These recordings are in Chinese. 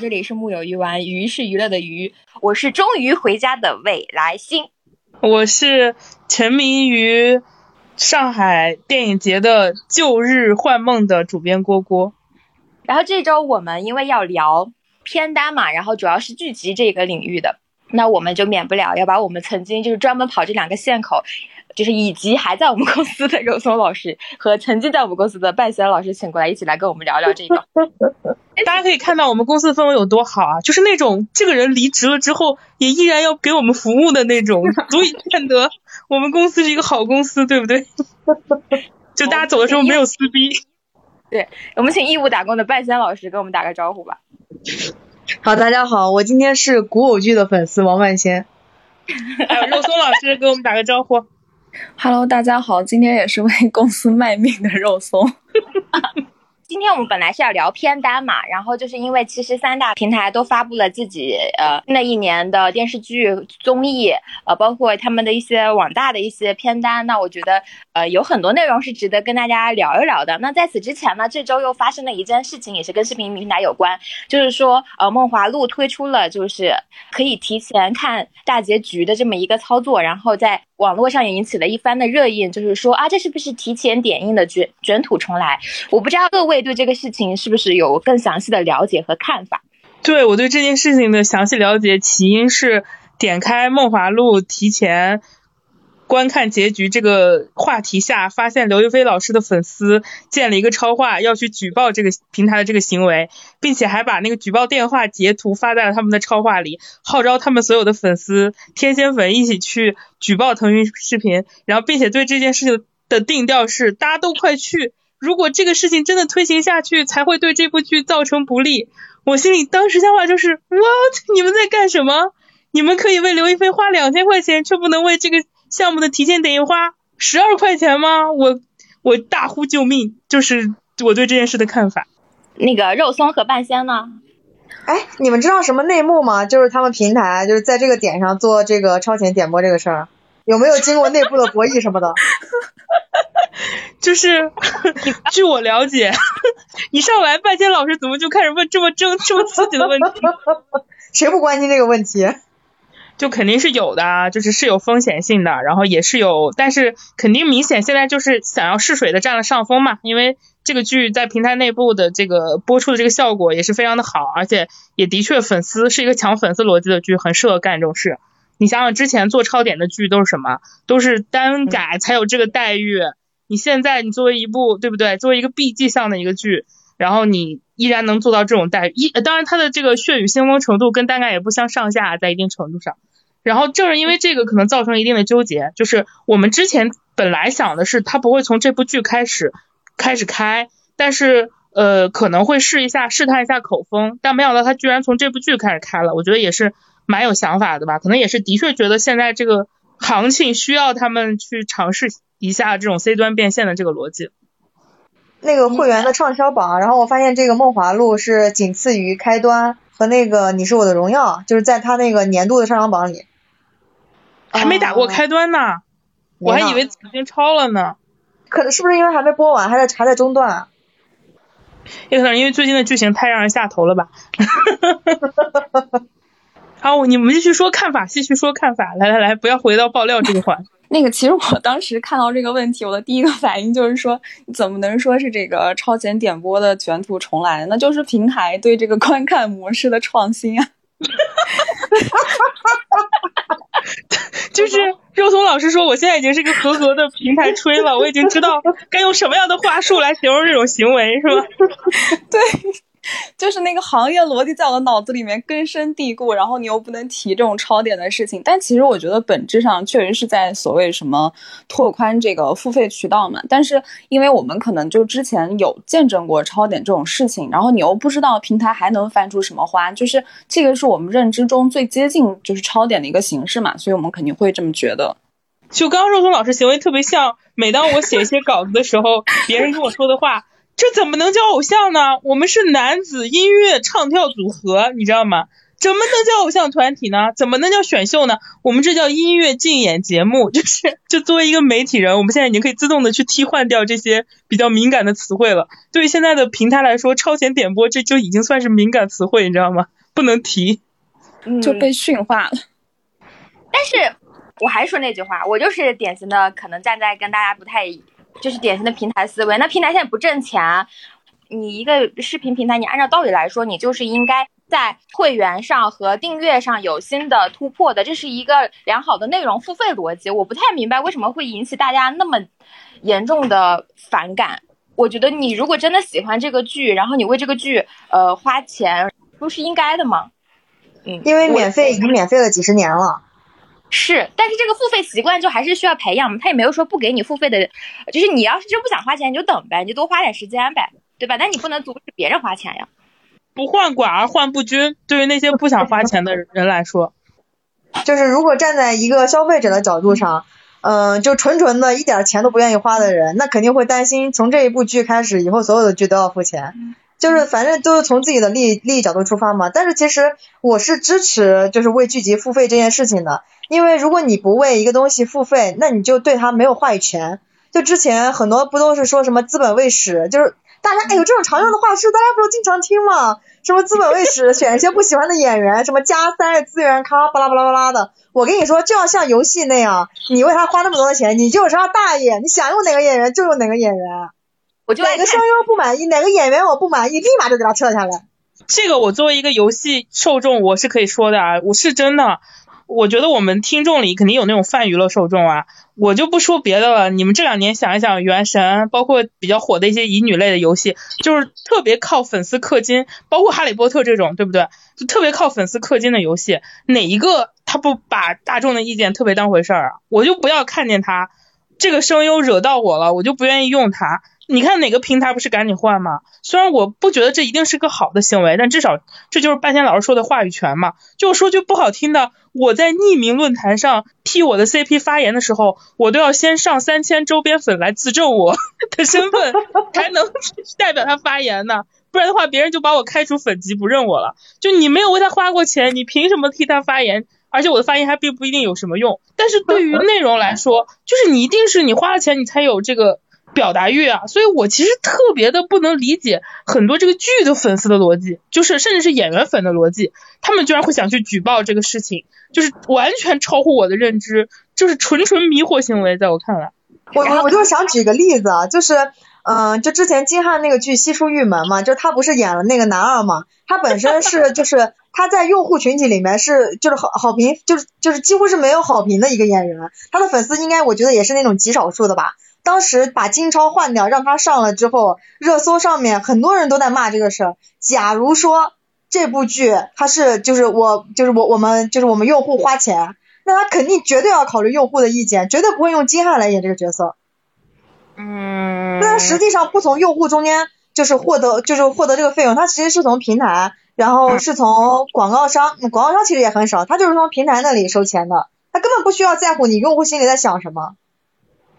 这里是木有鱼丸，鱼是娱乐的鱼，我是终于回家的未来星，我是沉迷于上海电影节的旧日幻梦的主编郭郭。然后这周我们因为要聊片单嘛，然后主要是剧集这个领域的，那我们就免不了要把我们曾经就是专门跑这两个线口。就是以及还在我们公司的肉松老师和曾经在我们公司的半仙老师请过来，一起来跟我们聊聊这个。大家可以看到我们公司的氛围有多好啊！就是那种这个人离职了之后也依然要给我们服务的那种，足以见得我们公司是一个好公司，对不对？就大家走的时候没有撕逼。对我们请义务打工的半仙老师跟我们打个招呼吧。好，大家好，我今天是古偶剧的粉丝王万仙。还 有肉松老师给我们打个招呼。Hello，大家好，今天也是为公司卖命的肉松。今天我们本来是要聊片单嘛，然后就是因为其实三大平台都发布了自己呃那一年的电视剧、综艺，呃，包括他们的一些网大的一些片单。那我觉得呃有很多内容是值得跟大家聊一聊的。那在此之前呢，这周又发生了一件事情，也是跟视频平台有关，就是说呃梦华录推出了就是可以提前看大结局的这么一个操作，然后在网络上也引起了一番的热议，就是说啊这是不是提前点映的卷卷土重来？我不知道各位。对这个事情是不是有更详细的了解和看法？对我对这件事情的详细了解，起因是点开《梦华录》提前观看结局这个话题下，发现刘亦菲老师的粉丝建了一个超话，要去举报这个平台的这个行为，并且还把那个举报电话截图发在了他们的超话里，号召他们所有的粉丝天仙粉一起去举报腾讯视频，然后并且对这件事情的定调是大家都快去。如果这个事情真的推行下去，才会对这部剧造成不利。我心里当时想法就是，what？你们在干什么？你们可以为刘亦菲花两千块钱，却不能为这个项目的提前点映花十二块钱吗？我我大呼救命！就是我对这件事的看法。那个肉松和半仙呢？哎，你们知道什么内幕吗？就是他们平台就是在这个点上做这个超前点播这个事儿，有没有经过内部的博弈什么的？就是，据我了解，一上来半仙老师怎么就开始问这么正这么刺激的问题？谁不关心这个问题？就肯定是有的，就是是有风险性的，然后也是有，但是肯定明显现在就是想要试水的占了上风嘛，因为这个剧在平台内部的这个播出的这个效果也是非常的好，而且也的确粉丝是一个抢粉丝逻辑的剧，很适合干这种事。你想想之前做超点的剧都是什么？都是单改才有这个待遇。你现在你作为一部对不对？作为一个 B 级项的一个剧，然后你依然能做到这种待遇，一当然它的这个血雨腥风程度跟单改也不相上下，在一定程度上。然后正是因为这个可能造成一定的纠结，就是我们之前本来想的是他不会从这部剧开始开始开，但是呃可能会试一下试探一下口风，但没想到他居然从这部剧开始开了，我觉得也是蛮有想法的吧？可能也是的确觉得现在这个行情需要他们去尝试。一下这种 C 端变现的这个逻辑，那个会员的畅销榜，然后我发现这个《梦华录》是仅次于开端和那个《你是我的荣耀》，就是在他那个年度的上榜榜里，还没打过开端呢，我还以为已经超了呢。可能是不是因为还没播完，还在还在中断？也可能因为最近的剧情太让人下头了吧。好，你们继续说看法，继续说看法，来来来，不要回到爆料这个环。那个，其实我当时看到这个问题，我的第一个反应就是说，怎么能说是这个超前点播的卷土重来？那就是平台对这个观看模式的创新啊！就是肉松老师说，我现在已经是个合格的平台吹了，我已经知道该用什么样的话术来形容这种行为，是吧？对。就是那个行业逻辑在我的脑子里面根深蒂固，然后你又不能提这种超点的事情。但其实我觉得本质上确实是在所谓什么拓宽这个付费渠道嘛。但是因为我们可能就之前有见证过超点这种事情，然后你又不知道平台还能翻出什么花，就是这个是我们认知中最接近就是超点的一个形式嘛，所以我们肯定会这么觉得。就刚刚肉松老师行为特别像，每当我写一些稿子的时候，别人跟我说的话。这怎么能叫偶像呢？我们是男子音乐唱跳组合，你知道吗？怎么能叫偶像团体呢？怎么能叫选秀呢？我们这叫音乐竞演节目，就是就作为一个媒体人，我们现在已经可以自动的去替换掉这些比较敏感的词汇了。对于现在的平台来说，超前点播这就已经算是敏感词汇，你知道吗？不能提，就被驯化了。但是我还说那句话，我就是典型的可能站在跟大家不太，就是典型的平台思维。那平台现在不挣钱，你一个视频平台，你按照道理来说，你就是应该。在会员上和订阅上有新的突破的，这是一个良好的内容付费逻辑。我不太明白为什么会引起大家那么严重的反感。我觉得你如果真的喜欢这个剧，然后你为这个剧呃花钱，不是应该的吗？嗯，因为免费已经免费了几十年了。是，但是这个付费习惯就还是需要培养嘛。他也没有说不给你付费的，就是你要是真不想花钱，你就等呗，你就多花点时间呗，对吧？但你不能阻止别人花钱呀。不患寡而患不均，对于那些不想花钱的人来说，就是如果站在一个消费者的角度上，嗯，就纯纯的一点钱都不愿意花的人，那肯定会担心从这一部剧开始，以后所有的剧都要付钱，就是反正都是从自己的利益利益角度出发嘛。但是其实我是支持就是为剧集付费这件事情的，因为如果你不为一个东西付费，那你就对它没有话语权。就之前很多不都是说什么资本未始，就是大家哎有这种常用的话术，大家不都经常听吗？什么资本卫士选一些不喜欢的演员，什么加塞资源咖，巴拉巴拉巴拉的。我跟你说，就要像游戏那样，你为他花那么多的钱，你就是他大爷，你想用哪个演员就用哪个演员。我就哪个声优不满意，哪个演员我不满意，立马就给他撤下来。这个我作为一个游戏受众，我是可以说的啊，我是真的。我觉得我们听众里肯定有那种泛娱乐受众啊，我就不说别的了。你们这两年想一想，《原神》包括比较火的一些乙女类的游戏，就是特别靠粉丝氪金，包括《哈利波特》这种，对不对？就特别靠粉丝氪金的游戏，哪一个他不把大众的意见特别当回事儿啊？我就不要看见他这个声优惹到我了，我就不愿意用他。你看哪个平台不是赶紧换吗？虽然我不觉得这一定是个好的行为，但至少这就是半仙老师说的话语权嘛。就说句不好听的，我在匿名论坛上替我的 CP 发言的时候，我都要先上三千周边粉来自证我 的身份，才能代表他发言呢。不然的话，别人就把我开除粉籍，不认我了。就你没有为他花过钱，你凭什么替他发言？而且我的发言还并不一定有什么用。但是对于内容来说，就是你一定是你花了钱，你才有这个。表达欲啊，所以我其实特别的不能理解很多这个剧的粉丝的逻辑，就是甚至是演员粉的逻辑，他们居然会想去举报这个事情，就是完全超乎我的认知，就是纯纯迷惑行为，在我看来。我我我就想举个例子啊，就是嗯，就之前金瀚那个剧《西出玉门》嘛，就他不是演了那个男二嘛，他本身是 就是他在用户群体里面是就是好好评，就是就是几乎是没有好评的一个演员，他的粉丝应该我觉得也是那种极少数的吧。当时把金超换掉，让他上了之后，热搜上面很多人都在骂这个事儿。假如说这部剧它是就是我就是我我们就是我们用户花钱，那他肯定绝对要考虑用户的意见，绝对不会用金瀚来演这个角色。嗯。但实际上不从用户中间就是获得就是获得这个费用，他其实是从平台，然后是从广告商，广告商其实也很少，他就是从平台那里收钱的，他根本不需要在乎你用户心里在想什么。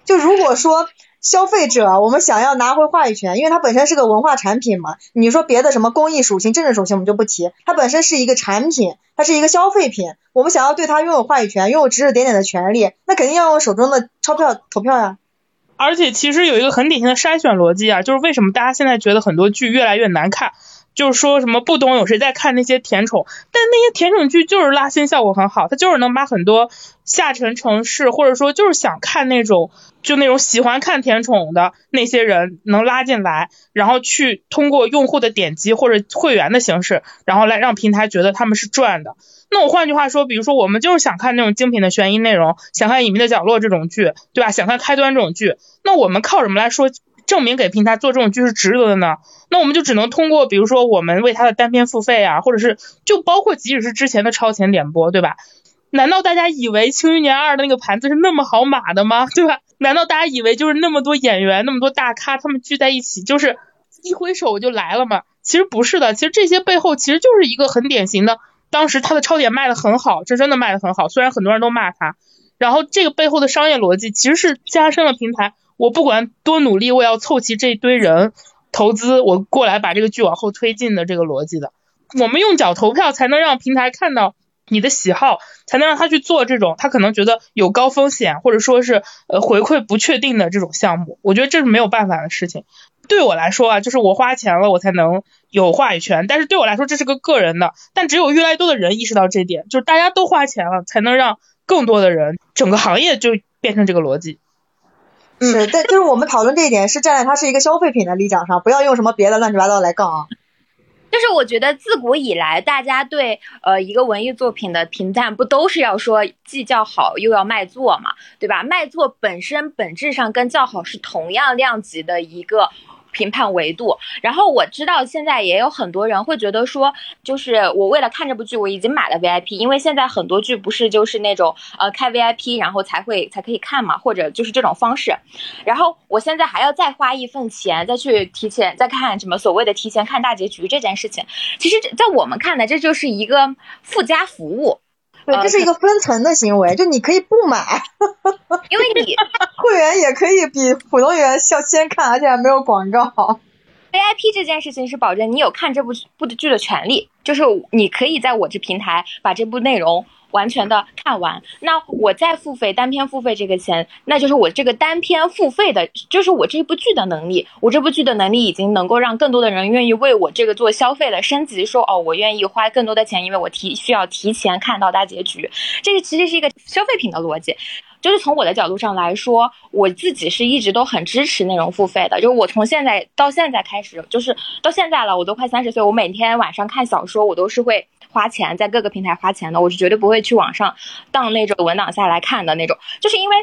就如果说消费者我们想要拿回话语权，因为它本身是个文化产品嘛，你说别的什么公益属性、政治属性我们就不提，它本身是一个产品，它是一个消费品，我们想要对它拥有话语权、拥有指指点点的权利，那肯定要用手中的钞票投票呀。而且其实有一个很典型的筛选逻辑啊，就是为什么大家现在觉得很多剧越来越难看？就是说什么不懂有谁在看那些甜宠，但那些甜宠剧就是拉新效果很好，它就是能把很多下沉城市或者说就是想看那种就那种喜欢看甜宠的那些人能拉进来，然后去通过用户的点击或者会员的形式，然后来让平台觉得他们是赚的。那我换句话说，比如说我们就是想看那种精品的悬疑内容，想看隐秘的角落这种剧，对吧？想看开端这种剧，那我们靠什么来说？证明给平台做这种剧是值得的呢？那我们就只能通过，比如说我们为他的单片付费啊，或者是就包括即使是之前的超前点播，对吧？难道大家以为《庆余年二》的那个盘子是那么好码的吗？对吧？难道大家以为就是那么多演员、那么多大咖，他们聚在一起就是一挥手就来了吗？其实不是的，其实这些背后其实就是一个很典型的，当时他的超点卖的很好，这真的卖的很好，虽然很多人都骂他，然后这个背后的商业逻辑其实是加深了平台。我不管多努力，我要凑齐这一堆人投资，我过来把这个剧往后推进的这个逻辑的。我们用脚投票才能让平台看到你的喜好，才能让他去做这种他可能觉得有高风险或者说是呃回馈不确定的这种项目。我觉得这是没有办法的事情。对我来说啊，就是我花钱了，我才能有话语权。但是对我来说，这是个个人的。但只有越来越多的人意识到这点，就是大家都花钱了，才能让更多的人，整个行业就变成这个逻辑。是，但就是我们讨论这一点是站在它是一个消费品的立场上，不要用什么别的乱七八糟来杠啊。就是我觉得自古以来，大家对呃一个文艺作品的评判，不都是要说既叫好又要卖座嘛，对吧？卖座本身本质上跟叫好是同样量级的一个。评判维度，然后我知道现在也有很多人会觉得说，就是我为了看这部剧，我已经买了 VIP，因为现在很多剧不是就是那种呃开 VIP 然后才会才可以看嘛，或者就是这种方式，然后我现在还要再花一份钱再去提前再看什么所谓的提前看大结局这件事情，其实在我们看来这就是一个附加服务。对，这是一个分层的行为，就你可以不买，因为你会员也可以比普通员先先看，而且还没有广告。VIP 这件事情是保证你有看这部部剧的权利，就是你可以在我这平台把这部内容。完全的看完，那我再付费单篇付费这个钱，那就是我这个单篇付费的，就是我这部剧的能力。我这部剧的能力已经能够让更多的人愿意为我这个做消费的升级，说哦，我愿意花更多的钱，因为我提需要提前看到大结局。这个其实是一个消费品的逻辑。就是从我的角度上来说，我自己是一直都很支持内容付费的。就是我从现在到现在开始，就是到现在了，我都快三十岁，我每天晚上看小说，我都是会。花钱在各个平台花钱的，我是绝对不会去网上当那种文档下来看的那种，就是因为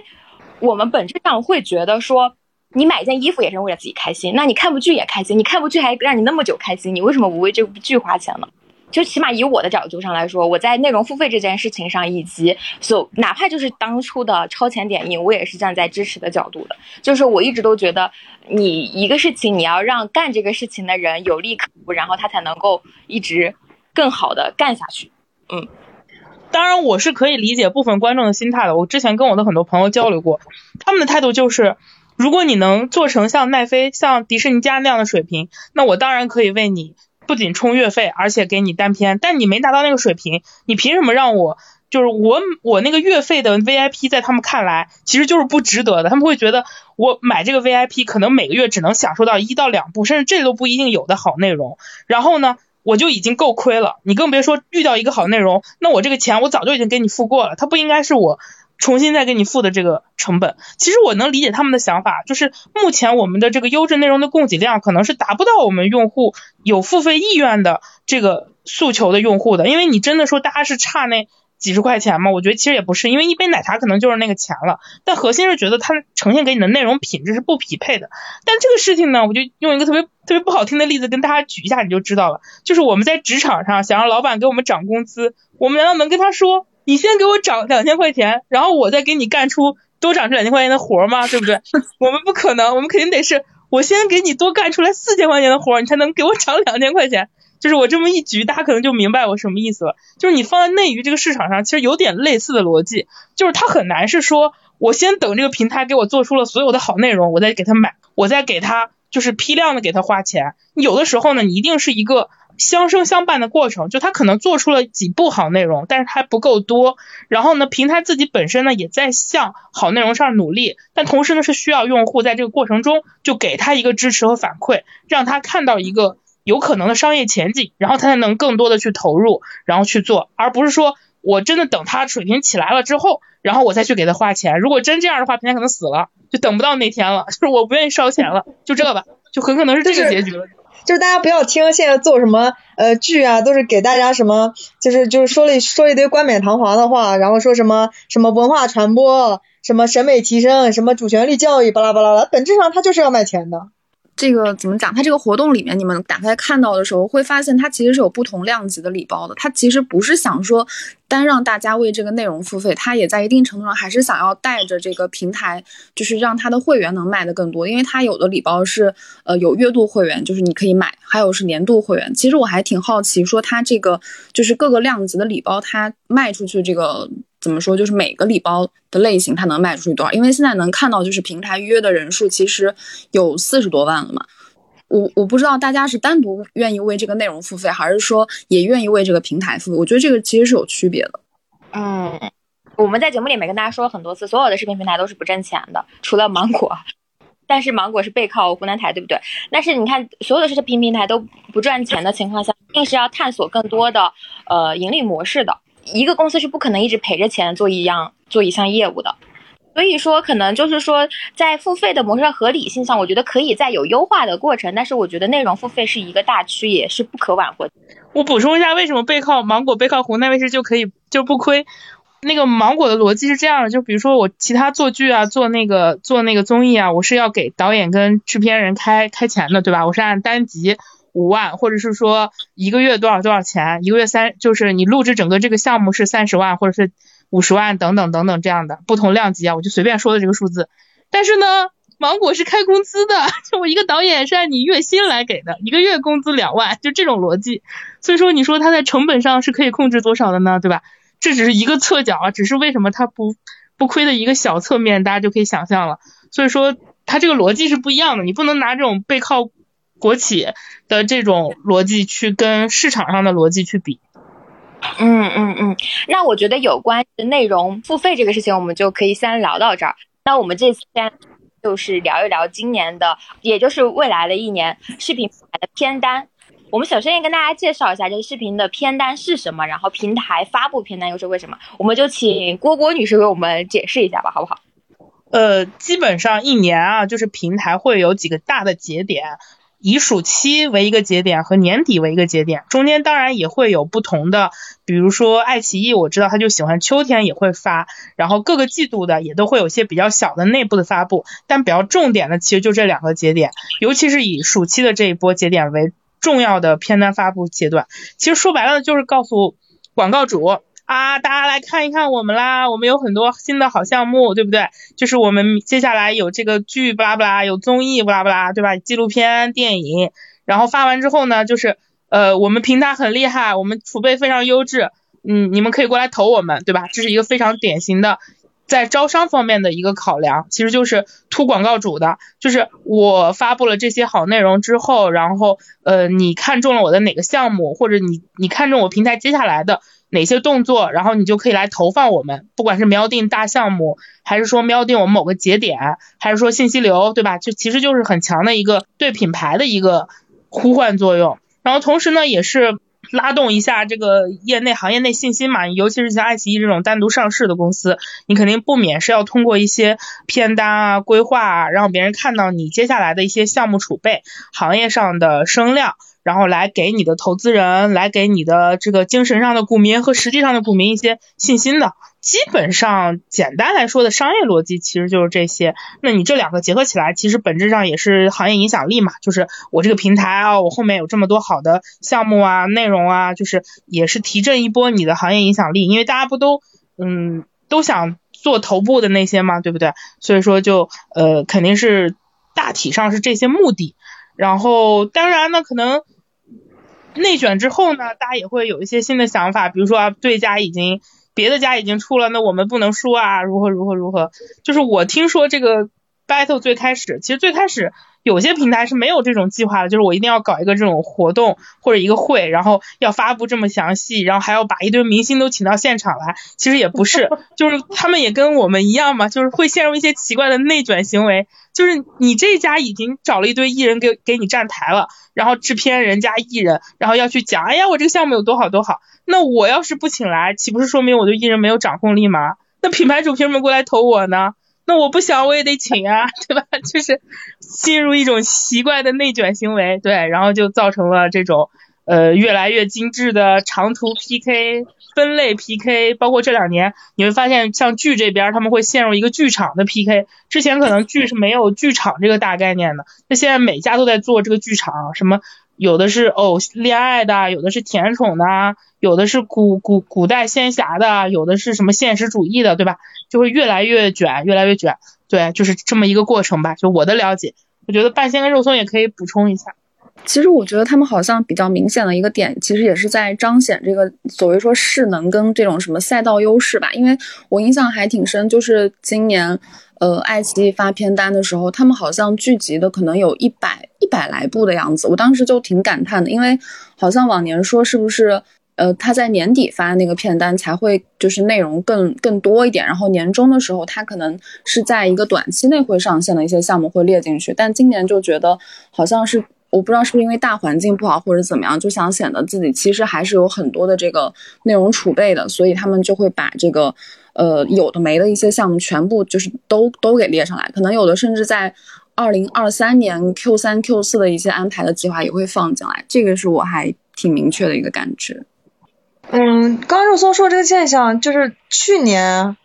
我们本质上会觉得说，你买一件衣服也是为了自己开心，那你看部剧也开心，你看部剧还让你那么久开心，你为什么不为这部剧花钱呢？就起码以我的角度上来说，我在内容付费这件事情上，以及所哪怕就是当初的超前点映，我也是站在支持的角度的。就是我一直都觉得，你一个事情你要让干这个事情的人有利可图，然后他才能够一直。更好的干下去，嗯，当然我是可以理解部分观众的心态的。我之前跟我的很多朋友交流过，他们的态度就是，如果你能做成像奈飞、像迪士尼家那样的水平，那我当然可以为你不仅充月费，而且给你单片。但你没达到那个水平，你凭什么让我就是我我那个月费的 VIP 在他们看来其实就是不值得的？他们会觉得我买这个 VIP 可能每个月只能享受到一到两部，甚至这都不一定有的好内容。然后呢？我就已经够亏了，你更别说遇到一个好内容，那我这个钱我早就已经给你付过了，它不应该是我重新再给你付的这个成本。其实我能理解他们的想法，就是目前我们的这个优质内容的供给量可能是达不到我们用户有付费意愿的这个诉求的用户的，因为你真的说大家是差那。几十块钱嘛，我觉得其实也不是，因为一杯奶茶可能就是那个钱了。但核心是觉得它呈现给你的内容品质是不匹配的。但这个事情呢，我就用一个特别特别不好听的例子跟大家举一下，你就知道了。就是我们在职场上想让老板给我们涨工资，我们难道能跟他说，你先给我涨两千块钱，然后我再给你干出多涨这两千块钱的活吗？对不对？我们不可能，我们肯定得是我先给你多干出来四千块钱的活，你才能给我涨两千块钱。就是我这么一举，大家可能就明白我什么意思了。就是你放在内娱这个市场上，其实有点类似的逻辑，就是它很难是说我先等这个平台给我做出了所有的好内容，我再给他买，我再给他就是批量的给他花钱。有的时候呢，你一定是一个相生相伴的过程，就他可能做出了几部好内容，但是还不够多。然后呢，平台自己本身呢也在向好内容上努力，但同时呢是需要用户在这个过程中就给他一个支持和反馈，让他看到一个。有可能的商业前景，然后他才能更多的去投入，然后去做，而不是说我真的等他水平起来了之后，然后我再去给他花钱。如果真这样的话，平台可能死了，就等不到那天了。就是我不愿意烧钱了，就这吧，就很可能是这个结局了。就是大家不要听现在做什么呃剧啊，都是给大家什么，就是就是说了说一堆冠冕堂皇的话，然后说什么什么文化传播，什么审美提升，什么主旋律教育，巴拉巴拉的，本质上他就是要卖钱的。这个怎么讲？它这个活动里面，你们打开看到的时候，会发现它其实是有不同量级的礼包的。它其实不是想说单让大家为这个内容付费，它也在一定程度上还是想要带着这个平台，就是让它的会员能卖的更多。因为它有的礼包是呃有月度会员，就是你可以买；还有是年度会员。其实我还挺好奇，说它这个就是各个量级的礼包，它卖出去这个。怎么说？就是每个礼包的类型，它能卖出去多少？因为现在能看到，就是平台预约的人数其实有四十多万了嘛。我我不知道大家是单独愿意为这个内容付费，还是说也愿意为这个平台付费？我觉得这个其实是有区别的。嗯，我们在节目里面跟大家说了很多次，所有的视频平台都是不挣钱的，除了芒果。但是芒果是背靠湖南台，对不对？但是你看，所有的视频平台都不赚钱的情况下，一定是要探索更多的呃盈利模式的。一个公司是不可能一直赔着钱做一样做一项业务的。所以说，可能就是说，在付费的模式合理性上，我觉得可以再有优化的过程。但是我觉得内容付费是一个大趋，也是不可挽回。我补充一下，为什么背靠芒果、背靠湖南卫视就可以就不亏？那个芒果的逻辑是这样的，就比如说我其他做剧啊、做那个做那个综艺啊，我是要给导演跟制片人开开钱的，对吧？我是按单集五万，或者是说一个月多少多少钱，一个月三，就是你录制整个这个项目是三十万，或者是。五十万等等等等这样的不同量级啊，我就随便说的这个数字。但是呢，芒果是开工资的，就 我一个导演是按你月薪来给的，一个月工资两万，就这种逻辑。所以说，你说他在成本上是可以控制多少的呢？对吧？这只是一个侧角啊，只是为什么他不不亏的一个小侧面，大家就可以想象了。所以说，他这个逻辑是不一样的，你不能拿这种背靠国企的这种逻辑去跟市场上的逻辑去比。嗯嗯嗯，那我觉得有关内容付费这个事情，我们就可以先聊到这儿。那我们这次先就是聊一聊今年的，也就是未来的一年视频平台的片单。我们首先也跟大家介绍一下这个视频的片单是什么，然后平台发布片单又是为什么。我们就请郭郭女士为我们解释一下吧，好不好？呃，基本上一年啊，就是平台会有几个大的节点。以暑期为一个节点和年底为一个节点，中间当然也会有不同的，比如说爱奇艺，我知道他就喜欢秋天也会发，然后各个季度的也都会有些比较小的内部的发布，但比较重点的其实就这两个节点，尤其是以暑期的这一波节点为重要的片单发布阶段，其实说白了就是告诉广告主。啊，大家来看一看我们啦！我们有很多新的好项目，对不对？就是我们接下来有这个剧，不拉不拉，有综艺，不拉不拉，对吧？纪录片、电影，然后发完之后呢，就是呃，我们平台很厉害，我们储备非常优质，嗯，你们可以过来投我们，对吧？这是一个非常典型的在招商方面的一个考量，其实就是突广告主的，就是我发布了这些好内容之后，然后呃，你看中了我的哪个项目，或者你你看中我平台接下来的。哪些动作，然后你就可以来投放我们，不管是瞄定大项目，还是说瞄定我们某个节点，还是说信息流，对吧？就其实就是很强的一个对品牌的一个呼唤作用。然后同时呢，也是拉动一下这个业内行业内信心嘛。尤其是像爱奇艺这种单独上市的公司，你肯定不免是要通过一些片单啊、规划啊，让别人看到你接下来的一些项目储备、行业上的声量。然后来给你的投资人，来给你的这个精神上的股民和实际上的股民一些信心的。基本上简单来说的商业逻辑其实就是这些。那你这两个结合起来，其实本质上也是行业影响力嘛。就是我这个平台啊，我后面有这么多好的项目啊、内容啊，就是也是提振一波你的行业影响力。因为大家不都嗯都想做头部的那些嘛，对不对？所以说就呃肯定是大体上是这些目的。然后当然呢，可能。内卷之后呢，大家也会有一些新的想法，比如说啊，对家已经别的家已经出了，那我们不能输啊，如何如何如何？就是我听说这个 battle 最开始，其实最开始有些平台是没有这种计划的，就是我一定要搞一个这种活动或者一个会，然后要发布这么详细，然后还要把一堆明星都请到现场来，其实也不是，就是他们也跟我们一样嘛，就是会陷入一些奇怪的内卷行为，就是你这家已经找了一堆艺人给给你站台了。然后制片人加艺人，然后要去讲，哎呀，我这个项目有多好多好。那我要是不请来，岂不是说明我对艺人没有掌控力吗？那品牌主凭什么过来投我呢？那我不想我也得请啊，对吧？就是进入一种奇怪的内卷行为，对，然后就造成了这种。呃，越来越精致的长途 PK、分类 PK，包括这两年你会发现，像剧这边他们会陷入一个剧场的 PK。之前可能剧是没有剧场这个大概念的，那现在每家都在做这个剧场，什么有的是偶恋爱的，有的是甜宠的，有的是古古古代仙侠的，有的是什么现实主义的，对吧？就会越来越卷，越来越卷，对，就是这么一个过程吧。就我的了解，我觉得半仙跟肉松也可以补充一下。其实我觉得他们好像比较明显的一个点，其实也是在彰显这个所谓说势能跟这种什么赛道优势吧。因为我印象还挺深，就是今年，呃，爱奇艺发片单的时候，他们好像聚集的可能有一百一百来部的样子。我当时就挺感叹的，因为好像往年说是不是呃他在年底发那个片单才会就是内容更更多一点，然后年终的时候他可能是在一个短期内会上线的一些项目会列进去，但今年就觉得好像是。我不知道是不是因为大环境不好或者怎么样，就想显得自己其实还是有很多的这个内容储备的，所以他们就会把这个呃有的没的一些项目全部就是都都给列上来，可能有的甚至在二零二三年 Q 三 Q 四的一些安排的计划也会放进来，这个是我还挺明确的一个感知。嗯，刚肉松说这个现象，就是去年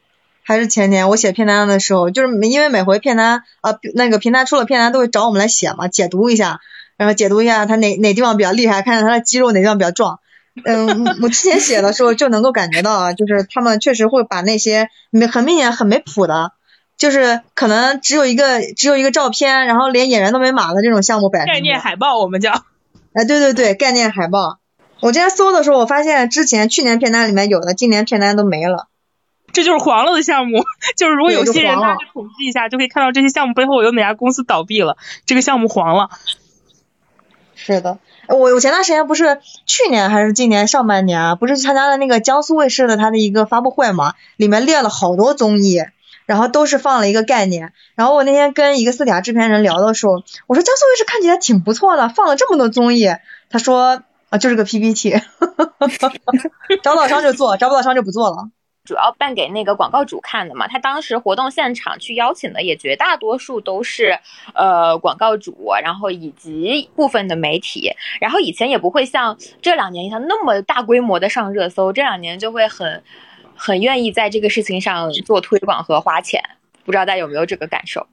还是前年我写片单的时候，就是因为每回片单啊那个平台出了片单都会找我们来写嘛，解读一下。然后解读一下他哪哪地方比较厉害，看看他的肌肉哪地方比较壮。嗯，我之前写的时候就能够感觉到啊，就是他们确实会把那些没很明显很没谱的，就是可能只有一个只有一个照片，然后连演员都没码的这种项目摆。概念海报我们叫。哎，对对对，概念海报。我今天搜的时候，我发现之前去年片单里面有的，今年片单都没了。这就是黄了的项目，就是如果有些人他去统计一下，就可以看到这些项目背后有哪家公司倒闭了，这个项目黄了。是的，我我前段时间不是去年还是今年上半年啊，不是参加了那个江苏卫视的他的一个发布会嘛，里面列了好多综艺，然后都是放了一个概念。然后我那天跟一个四甲制片人聊的时候，我说江苏卫视看起来挺不错的，放了这么多综艺。他说啊，就是个 PPT，找不到商就做，找不到商就不做了。主要办给那个广告主看的嘛，他当时活动现场去邀请的也绝大多数都是呃广告主，然后以及部分的媒体，然后以前也不会像这两年一样那么大规模的上热搜，这两年就会很很愿意在这个事情上做推广和花钱，不知道大家有没有这个感受？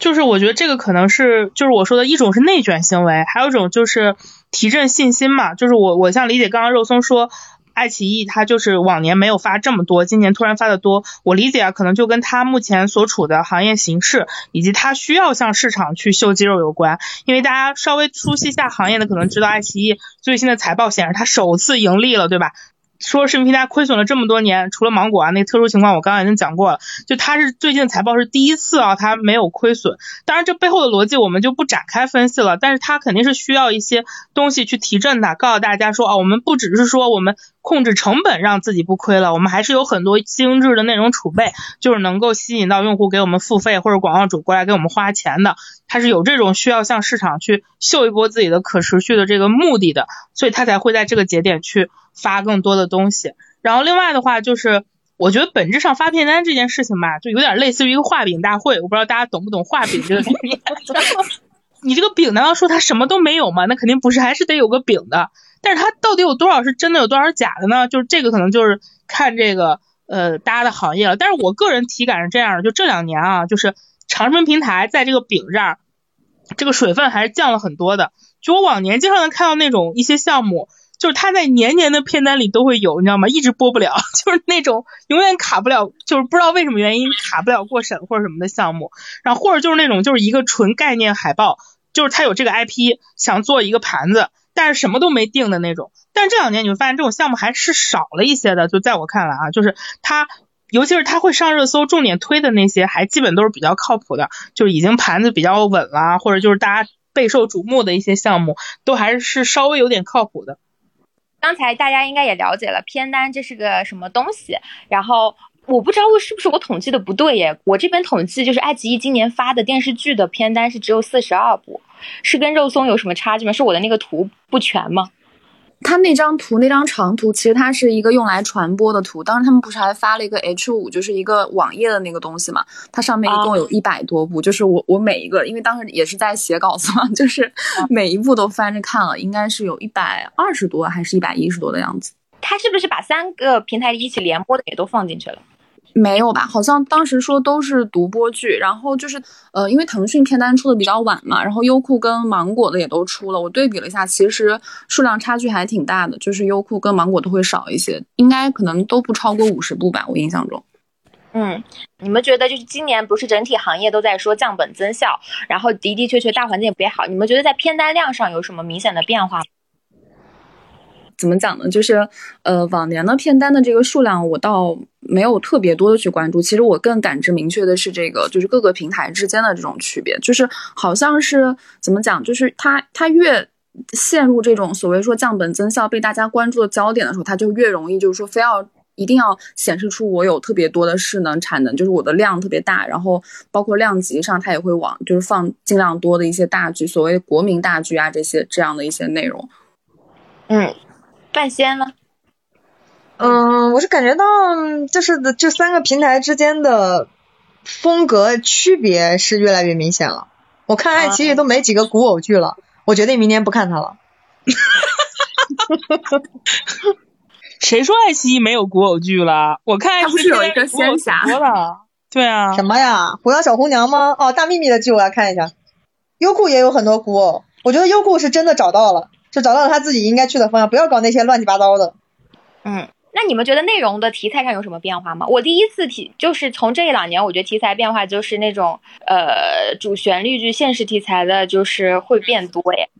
就是我觉得这个可能是就是我说的一种是内卷行为，还有一种就是提振信心嘛，就是我我像理解刚刚肉松说。爱奇艺它就是往年没有发这么多，今年突然发的多，我理解啊，可能就跟它目前所处的行业形势以及它需要向市场去秀肌肉有关。因为大家稍微熟悉一下行业的，可能知道爱奇艺最新的财报显示它首次盈利了，对吧？说视频平台亏损了这么多年，除了芒果啊那特殊情况，我刚刚已经讲过了。就它是最近财报是第一次啊，它没有亏损。当然这背后的逻辑我们就不展开分析了，但是它肯定是需要一些东西去提振它，告诉大家说啊，我们不只是说我们控制成本让自己不亏了，我们还是有很多精致的内容储备，就是能够吸引到用户给我们付费或者广告主过来给我们花钱的。它是有这种需要向市场去秀一波自己的可持续的这个目的的，所以它才会在这个节点去发更多的东西。然后另外的话就是，我觉得本质上发片单这件事情吧，就有点类似于一个画饼大会。我不知道大家懂不懂画饼这个概念。你这个饼难道说它什么都没有吗？那肯定不是，还是得有个饼的。但是它到底有多少是真的，有多少假的呢？就是这个可能就是看这个呃大家的行业了。但是我个人体感是这样的，就这两年啊，就是。长视频平台在这个饼这儿，这个水分还是降了很多的。就我往年经常能看到那种一些项目，就是它在年年的片单里都会有，你知道吗？一直播不了，就是那种永远卡不了，就是不知道为什么原因卡不了过审或者什么的项目。然后或者就是那种就是一个纯概念海报，就是它有这个 IP 想做一个盘子，但是什么都没定的那种。但这两年你会发现这种项目还是少了一些的。就在我看来啊，就是它。尤其是他会上热搜，重点推的那些还基本都是比较靠谱的，就是已经盘子比较稳了，或者就是大家备受瞩目的一些项目，都还是稍微有点靠谱的。刚才大家应该也了解了偏单这是个什么东西，然后我不知道我是不是我统计的不对耶，我这边统计就是爱奇艺今年发的电视剧的片单是只有四十二部，是跟肉松有什么差距吗？是我的那个图不全吗？他那张图，那张长图，其实它是一个用来传播的图。当时他们不是还发了一个 H 五，就是一个网页的那个东西嘛？它上面一共有一百多部，就是我我每一个，因为当时也是在写稿子嘛，就是每一部都翻着看了，应该是有一百二十多还是一百一十多的样子。他是不是把三个平台一起连播的也都放进去了？没有吧？好像当时说都是独播剧，然后就是呃，因为腾讯片单出的比较晚嘛，然后优酷跟芒果的也都出了。我对比了一下，其实数量差距还挺大的，就是优酷跟芒果都会少一些，应该可能都不超过五十部吧，我印象中。嗯，你们觉得就是今年不是整体行业都在说降本增效，然后的的确确大环境也不太好，你们觉得在片单量上有什么明显的变化？怎么讲呢？就是，呃，往年的片单的这个数量，我倒没有特别多的去关注。其实我更感知明确的是这个，就是各个平台之间的这种区别，就是好像是怎么讲，就是它它越陷入这种所谓说降本增效被大家关注的焦点的时候，它就越容易就是说非要。一定要显示出我有特别多的势能产能，就是我的量特别大，然后包括量级上，它也会往就是放尽量多的一些大剧，所谓国民大剧啊这些这样的一些内容。嗯，半仙呢？嗯，我是感觉到就是这三个平台之间的风格区别是越来越明显了。我看爱奇艺都没几个古偶剧了，我决定明年不看它了。谁说爱奇艺没有古偶剧了？我看爱奇艺有一个仙侠了。对啊。什么呀？狐妖小红娘吗？哦，大幂幂的剧我要看一下。优酷也有很多古偶，我觉得优酷是真的找到了，就找到了他自己应该去的方向，不要搞那些乱七八糟的。嗯，那你们觉得内容的题材上有什么变化吗？我第一次题就是从这一两年，我觉得题材变化就是那种呃主旋律剧、现实题材的，就是会变多耶。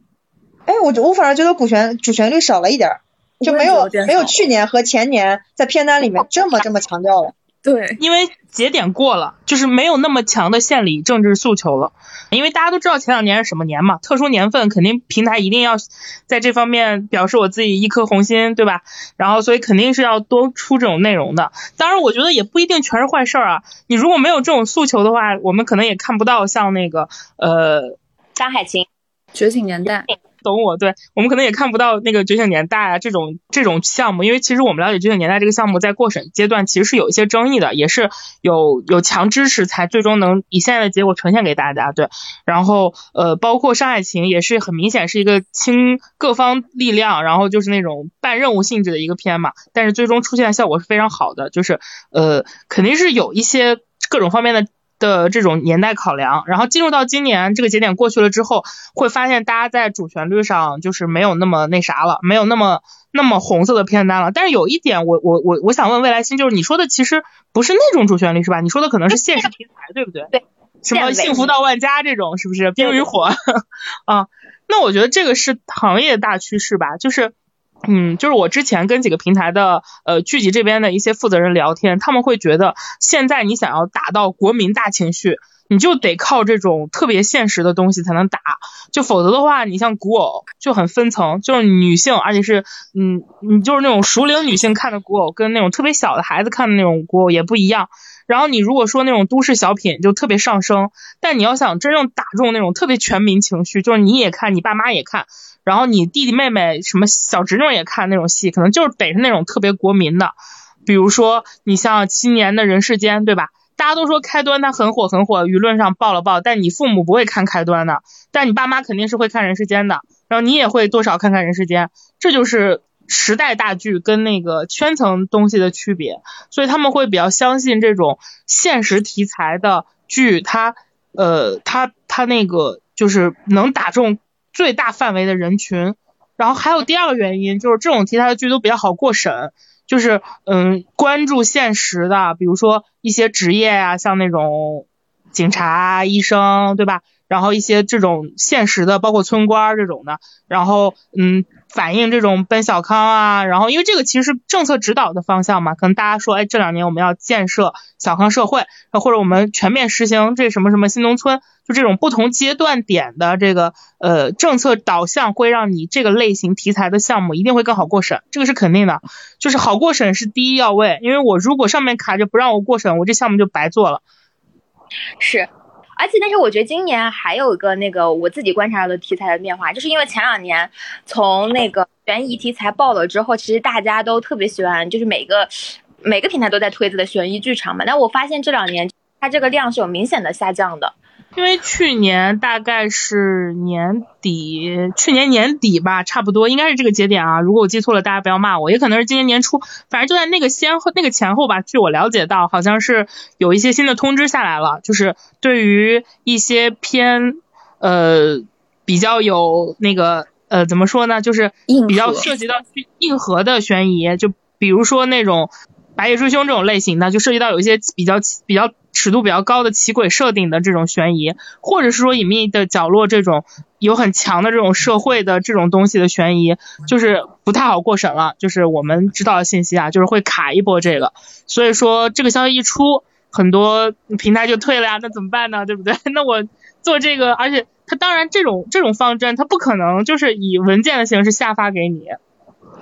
哎，我我反而觉得古旋主旋律少了一点。就没有没有去年和前年在片单里面这么这么强调了。对，因为节点过了，就是没有那么强的献礼政治诉求了。因为大家都知道前两年是什么年嘛，特殊年份，肯定平台一定要在这方面表示我自己一颗红心，对吧？然后所以肯定是要多出这种内容的。当然，我觉得也不一定全是坏事儿啊。你如果没有这种诉求的话，我们可能也看不到像那个呃《张海情》《觉醒年代》。懂我，对我们可能也看不到那个觉醒年代啊这种这种项目，因为其实我们了解觉醒年代这个项目在过审阶段其实是有一些争议的，也是有有强支持才最终能以现在的结果呈现给大家。对，然后呃包括上海情也是很明显是一个倾各方力量，然后就是那种半任务性质的一个片嘛，但是最终出现的效果是非常好的，就是呃肯定是有一些各种方面的。的这种年代考量，然后进入到今年这个节点过去了之后，会发现大家在主旋律上就是没有那么那啥了，没有那么那么红色的片单了。但是有一点，我我我我想问未来星，就是你说的其实不是那种主旋律是吧？你说的可能是现实题材，对不对？对。什么幸福到万家这种是不是？冰与火 啊？那我觉得这个是行业大趋势吧，就是。嗯，就是我之前跟几个平台的呃剧集这边的一些负责人聊天，他们会觉得现在你想要打到国民大情绪，你就得靠这种特别现实的东西才能打，就否则的话，你像古偶就很分层，就是女性，而且是嗯，你就是那种熟龄女性看的古偶，跟那种特别小的孩子看的那种古偶也不一样。然后你如果说那种都市小品就特别上升，但你要想真正打中那种特别全民情绪，就是你也看，你爸妈也看。然后你弟弟妹妹什么小侄女也看那种戏，可能就是得是那种特别国民的，比如说你像七年的人世间，对吧？大家都说开端它很火很火，舆论上爆了爆，但你父母不会看开端的，但你爸妈肯定是会看人世间的，然后你也会多少看看人世间，这就是时代大剧跟那个圈层东西的区别，所以他们会比较相信这种现实题材的剧，它呃它它那个就是能打中。最大范围的人群，然后还有第二个原因就是这种题材的剧都比较好过审，就是嗯关注现实的，比如说一些职业啊，像那种警察、医生，对吧？然后一些这种现实的，包括村官这种的，然后嗯。反映这种奔小康啊，然后因为这个其实是政策指导的方向嘛，可能大家说，哎，这两年我们要建设小康社会，或者我们全面实行这什么什么新农村，就这种不同阶段点的这个呃政策导向，会让你这个类型题材的项目一定会更好过审，这个是肯定的，就是好过审是第一要位，因为我如果上面卡着不让我过审，我这项目就白做了。是。而且，但是我觉得今年还有一个那个我自己观察到的题材的变化，就是因为前两年从那个悬疑题材爆了之后，其实大家都特别喜欢，就是每个每个平台都在推自的悬疑剧场嘛。但我发现这两年它这个量是有明显的下降的。因为去年大概是年底，去年年底吧，差不多应该是这个节点啊。如果我记错了，大家不要骂我。也可能是今年年初，反正就在那个先后、那个前后吧。据我了解到，好像是有一些新的通知下来了，就是对于一些偏呃比较有那个呃怎么说呢，就是比较涉及到硬核的悬疑，就比如说那种白夜追凶这种类型的，就涉及到有一些比较比较。尺度比较高的奇诡设定的这种悬疑，或者是说隐秘的角落这种有很强的这种社会的这种东西的悬疑，就是不太好过审了。就是我们知道的信息啊，就是会卡一波这个。所以说这个消息一出，很多平台就退了呀，那怎么办呢？对不对？那我做这个，而且它当然这种这种方针，它不可能就是以文件的形式下发给你。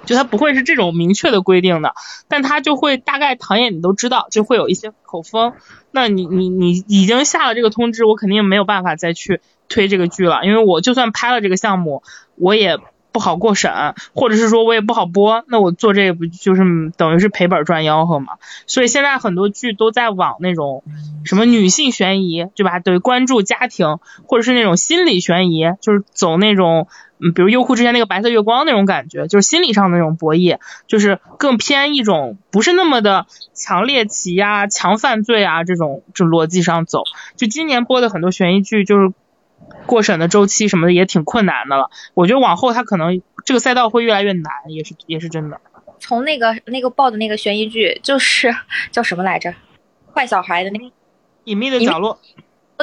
就它不会是这种明确的规定的，但它就会大概行业你都知道，就会有一些口风。那你你你已经下了这个通知，我肯定没有办法再去推这个剧了，因为我就算拍了这个项目，我也不好过审，或者是说我也不好播。那我做这个不就是等于是赔本赚吆喝嘛？所以现在很多剧都在往那种什么女性悬疑，对吧？对，关注家庭，或者是那种心理悬疑，就是走那种。嗯，比如优酷之前那个白色月光那种感觉，就是心理上的那种博弈，就是更偏一种不是那么的强猎奇呀、强犯罪啊这种这逻辑上走。就今年播的很多悬疑剧，就是过审的周期什么的也挺困难的了。我觉得往后它可能这个赛道会越来越难，也是也是真的。从那个那个报的那个悬疑剧，就是叫什么来着？坏小孩的那个隐秘的角落。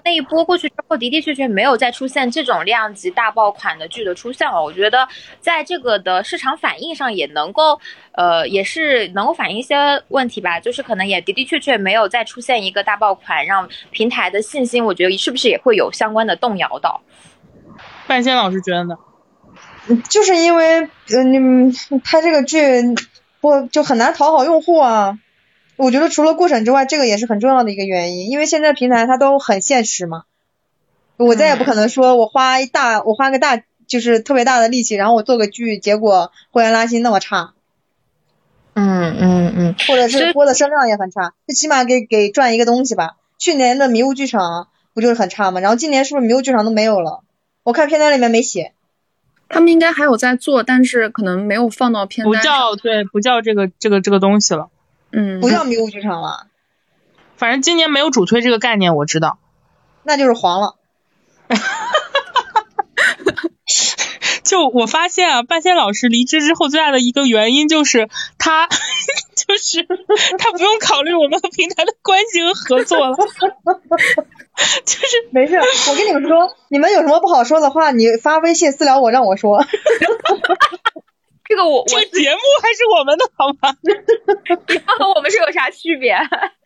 那一波过去之后，的的确确没有再出现这种量级大爆款的剧的出现了。我觉得在这个的市场反应上也能够，呃，也是能够反映一些问题吧。就是可能也的的确确没有再出现一个大爆款，让平台的信心，我觉得是不是也会有相关的动摇到？半仙老师觉得呢？就是因为，嗯，拍这个剧不就很难讨好用户啊。我觉得除了过审之外，这个也是很重要的一个原因，因为现在平台它都很现实嘛。我再也不可能说我花一大我花个大就是特别大的力气，然后我做个剧，结果会员拉新那么差。嗯嗯嗯。或者是播的声量也很差，最起码给给赚一个东西吧。去年的迷雾剧场不就是很差吗？然后今年是不是迷雾剧场都没有了？我看片单里面没写。他们应该还有在做，但是可能没有放到片单。不叫对，不叫这个这个这个东西了。嗯，不叫迷雾剧场了，反正今年没有主推这个概念，我知道，那就是黄了。就我发现啊，半仙老师离职之后最大的一个原因就是他，就是他不用考虑我们和平台的关系和合作了，就是没事，我跟你们说，你们有什么不好说的话，你发微信私聊我，让我说。这个我这个节目还是我们的好吗？和我们是有啥区别？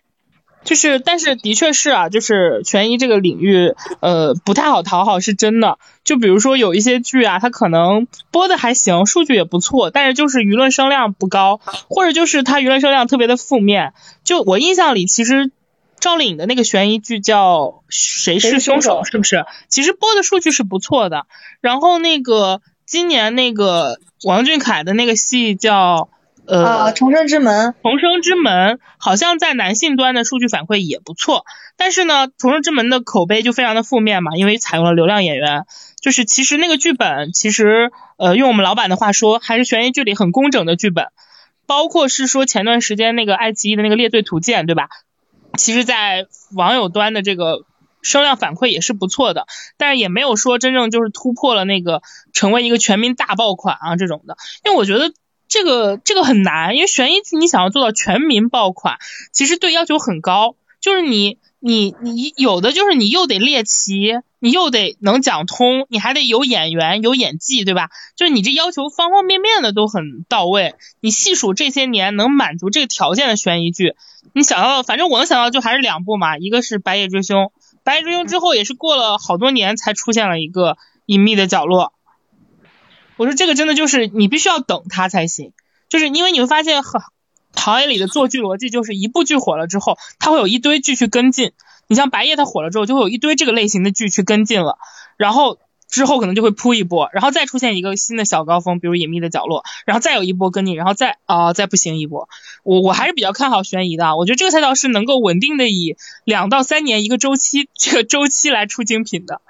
就是，但是的确是啊，就是悬疑这个领域，呃，不太好讨好，是真的。就比如说有一些剧啊，它可能播的还行，数据也不错，但是就是舆论声量不高，或者就是它舆论声量特别的负面。就我印象里，其实赵丽颖的那个悬疑剧叫《谁是凶手》，是不是？其实播的数据是不错的。然后那个。今年那个王俊凯的那个戏叫呃重生之门，重生之门好像在男性端的数据反馈也不错，但是呢，重生之门的口碑就非常的负面嘛，因为采用了流量演员，就是其实那个剧本其实呃用我们老板的话说，还是悬疑剧里很工整的剧本，包括是说前段时间那个爱奇艺的那个猎罪图鉴，对吧？其实，在网友端的这个。声量反馈也是不错的，但是也没有说真正就是突破了那个成为一个全民大爆款啊这种的，因为我觉得这个这个很难，因为悬疑剧你想要做到全民爆款，其实对要求很高，就是你你你有的就是你又得猎奇，你又得能讲通，你还得有演员有演技，对吧？就是你这要求方方面面的都很到位，你细数这些年能满足这个条件的悬疑剧，你想到反正我能想到就还是两部嘛，一个是《白夜追凶》。白夜追凶之后也是过了好多年才出现了一个隐秘的角落。我说这个真的就是你必须要等它才行，就是因为你会发现很行业里的做剧逻辑就是一部剧火了之后，它会有一堆剧去跟进。你像白夜它火了之后，就会有一堆这个类型的剧去跟进了，然后。之后可能就会扑一波，然后再出现一个新的小高峰，比如隐秘的角落，然后再有一波跟你，然后再啊再不行一波。我我还是比较看好悬疑的，我觉得这个赛道是能够稳定的以两到三年一个周期这个周期来出精品的，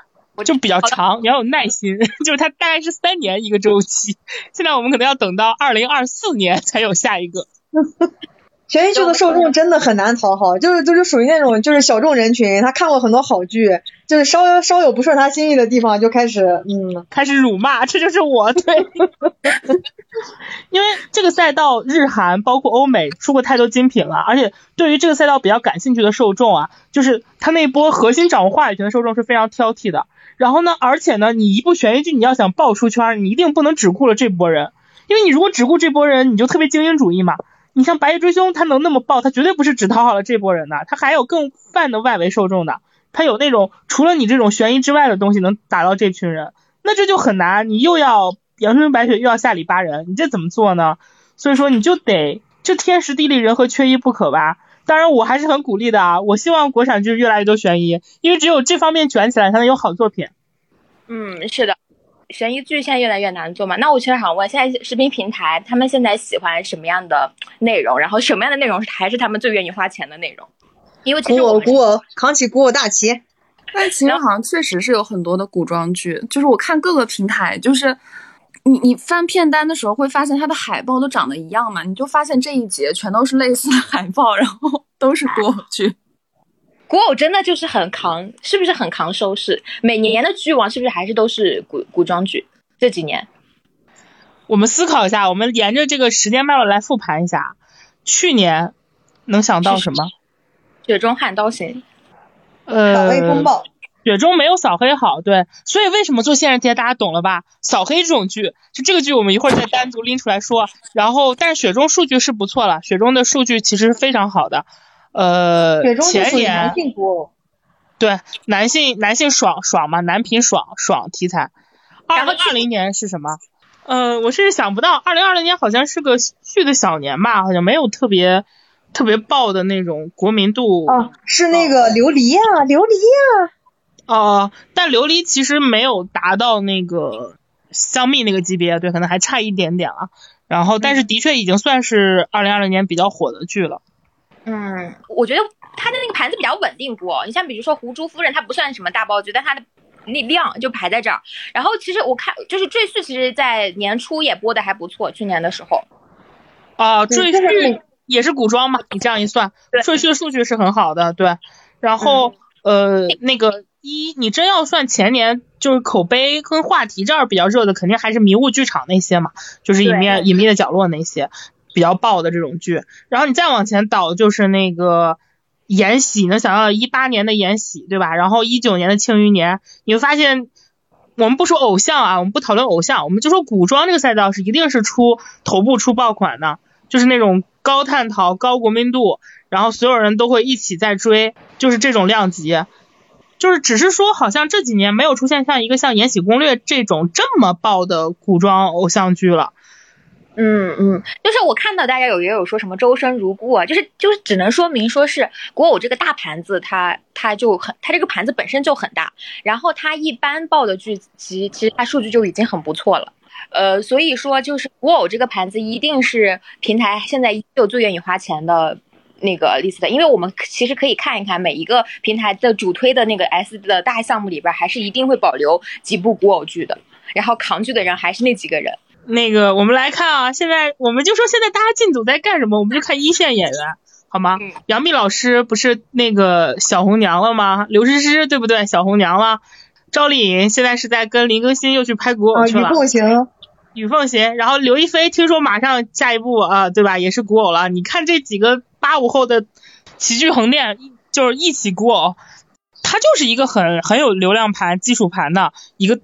就比较长，你要有耐心，就是它大概是三年一个周期，现在我们可能要等到二零二四年才有下一个。悬疑剧的受众真的很难讨好，就是就是属于那种就是小众人群，他看过很多好剧，就是稍稍有不顺他心意的地方就开始嗯开始辱骂，这就是我对，因为这个赛道日韩包括欧美出过太多精品了，而且对于这个赛道比较感兴趣的受众啊，就是他那波核心掌握话语权的受众是非常挑剔的。然后呢，而且呢，你一部悬疑剧你要想爆出圈，你一定不能只顾了这波人，因为你如果只顾这波人，你就特别精英主义嘛。你像《白夜追凶》，他能那么爆，他绝对不是只讨好了这波人的，他还有更泛的外围受众的，他有那种除了你这种悬疑之外的东西能打到这群人，那这就很难，你又要阳春白雪又要下里巴人，你这怎么做呢？所以说你就得这天时地利人和缺一不可吧。当然我还是很鼓励的啊，我希望国产剧越来越多悬疑，因为只有这方面卷起来才能有好作品。嗯，是的，悬疑剧现在越来越难做嘛。那我其实想问，现在视频平台他们现在喜欢什么样的内容？然后什么样的内容还是他们最愿意花钱的内容？因为其古实我们偶古偶扛起古偶大旗，但其实好像确实是有很多的古装剧，就是我看各个平台，就是你你翻片单的时候会发现它的海报都长得一样嘛，你就发现这一节全都是类似的海报，然后都是古偶剧。古偶真的就是很扛，是不是很扛收视？每年的剧王是不是还是都是古古装剧？这几年，我们思考一下，我们沿着这个时间脉络来复盘一下，去年能想到什么？雪中悍刀行，呃，扫黑风暴，雪中没有扫黑好，对，所以为什么做现实题，大家懂了吧？扫黑这种剧，就这个剧我们一会儿再单独拎出来说。然后，但是雪中数据是不错了，雪中的数据其实是非常好的。呃雪，中就前年对男性男性爽爽嘛，男频爽爽题材。二零二零年是什么？呃，我甚至想不到，二零二零年好像是个剧的小年吧，好像没有特别特别爆的那种国民度。啊，是那个琉璃呀、琉璃呀、呃，但琉璃其实没有达到那个香蜜那个级别，对，可能还差一点点了。然后，但是的确已经算是二零二零年比较火的剧了。嗯，我觉得它的那个盘子比较稳定不？你像比如说《胡珠夫人》，它不算什么大爆剧，但它的那量就排在这儿。然后其实我看就是《赘婿》，其实在年初也播的还不错，去年的时候。啊、对赘婿也是古装嘛，你这样一算，赘婿数据是很好的，对。然后、呃，那个一，你真要算前年就是口碑跟话题这儿比较热的，肯定还是迷雾剧场那些嘛，就是隐秘隐秘的角落那些比较爆的这种剧。然后你再往前倒，就是那个。延禧能想到一八年的延禧，对吧？然后一九年的庆余年，你会发现，我们不说偶像啊，我们不讨论偶像，我们就说古装这个赛道是一定是出头部出爆款的，就是那种高探讨、高国民度，然后所有人都会一起在追，就是这种量级。就是只是说，好像这几年没有出现像一个像《延禧攻略》这种这么爆的古装偶像剧了。嗯嗯，就是我看到大家有也有说什么周生如故啊，就是就是只能说明说是古偶这个大盘子它，它就很它这个盘子本身就很大，然后它一般报的剧集其实它数据就已经很不错了。呃，所以说就是古偶这个盘子一定是平台现在依旧最愿意花钱的那个 list，因为我们其实可以看一看每一个平台的主推的那个 S 的大项目里边，还是一定会保留几部古偶剧的，然后扛剧的人还是那几个人。那个，我们来看啊，现在我们就说现在大家进组在干什么，我们就看一线演员，好吗？嗯杨幂老师不是那个小红娘了吗？刘诗诗对不对？小红娘了。赵丽颖现在是在跟林更新又去拍古偶去了。共行，雨凤行，然后刘亦菲听说马上下一步啊，对吧？也是古偶了。你看这几个八五后的齐聚横店，就是一起古偶，它就是一个很很有流量盘、基础盘的一个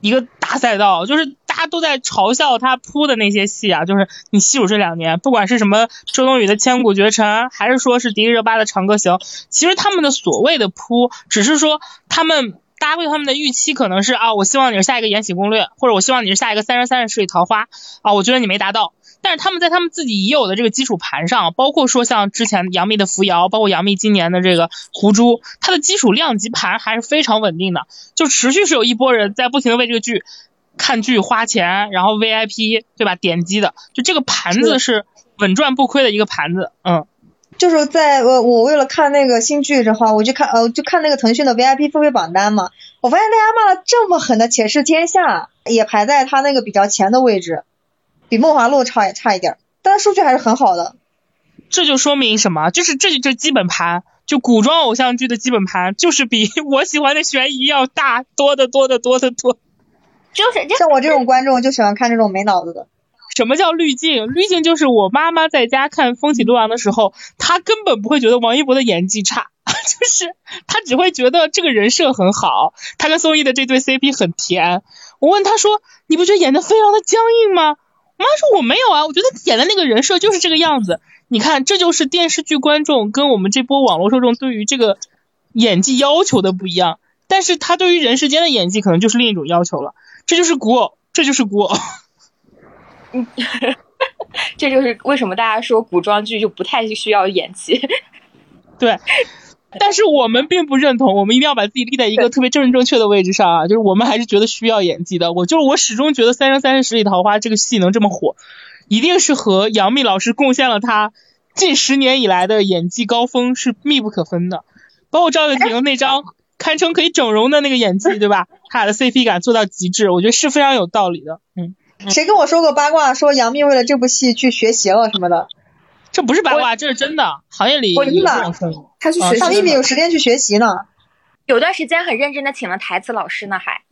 一个大赛道，就是大家都在嘲笑他铺的那些戏啊，就是你细数这两年，不管是什么周冬雨的《千古绝尘》，还是说是迪丽热巴的《长歌行》，其实他们的所谓的铺，只是说他们。搭配他们的预期可能是啊，我希望你是下一个《延禧攻略》，或者我希望你是下一个《三生三世十里桃花》啊，我觉得你没达到。但是他们在他们自己已有的这个基础盘上，包括说像之前杨幂的《扶摇》，包括杨幂今年的这个《狐珠》，它的基础量级盘还是非常稳定的，就持续是有一波人在不停的为这个剧看剧花钱，然后 VIP 对吧点击的，就这个盘子是稳赚不亏的一个盘子，嗯。就是在我，我为了看那个新剧的话，我就看呃，就看那个腾讯的 VIP 付费榜单嘛。我发现大家骂的这么狠的《且试天下》也排在它那个比较前的位置，比《梦华录》差也差一点儿，但是数据还是很好的。这就说明什么？就是这就基本盘，就古装偶像剧的基本盘，就是比 我喜欢的悬疑要大多得多得多得多。就是像我这种观众就喜欢看这种没脑子的。什么叫滤镜？滤镜就是我妈妈在家看《风起洛阳》的时候，她根本不会觉得王一博的演技差，就是她只会觉得这个人设很好，他跟宋轶的这对 CP 很甜。我问她说：“你不觉得演的非常的僵硬吗？”我妈说：“我没有啊，我觉得演的那个人设就是这个样子。你看，这就是电视剧观众跟我们这波网络受众对于这个演技要求的不一样。但是他对于人世间的演技可能就是另一种要求了。这就是古偶，这就是古偶。嗯，这就是为什么大家说古装剧就不太需要演技。对。”但是我们并不认同，我们一定要把自己立在一个特别正正确的位置上啊！就是我们还是觉得需要演技的。我就是我始终觉得《三生三世十里桃花》这个戏能这么火，一定是和杨幂老师贡献了她近十年以来的演技高峰是密不可分的。包括赵又廷那张堪称可以整容的那个演技，对吧？他俩的 CP 感做到极致，我觉得是非常有道理的。嗯。谁跟我说过八卦？说杨幂为了这部戏去学习了什么的？这不是八卦，这是真的。行业里有这样说的。他去学，他秘密有时间去学习呢。有段时间很认真的请了台词老师呢，还。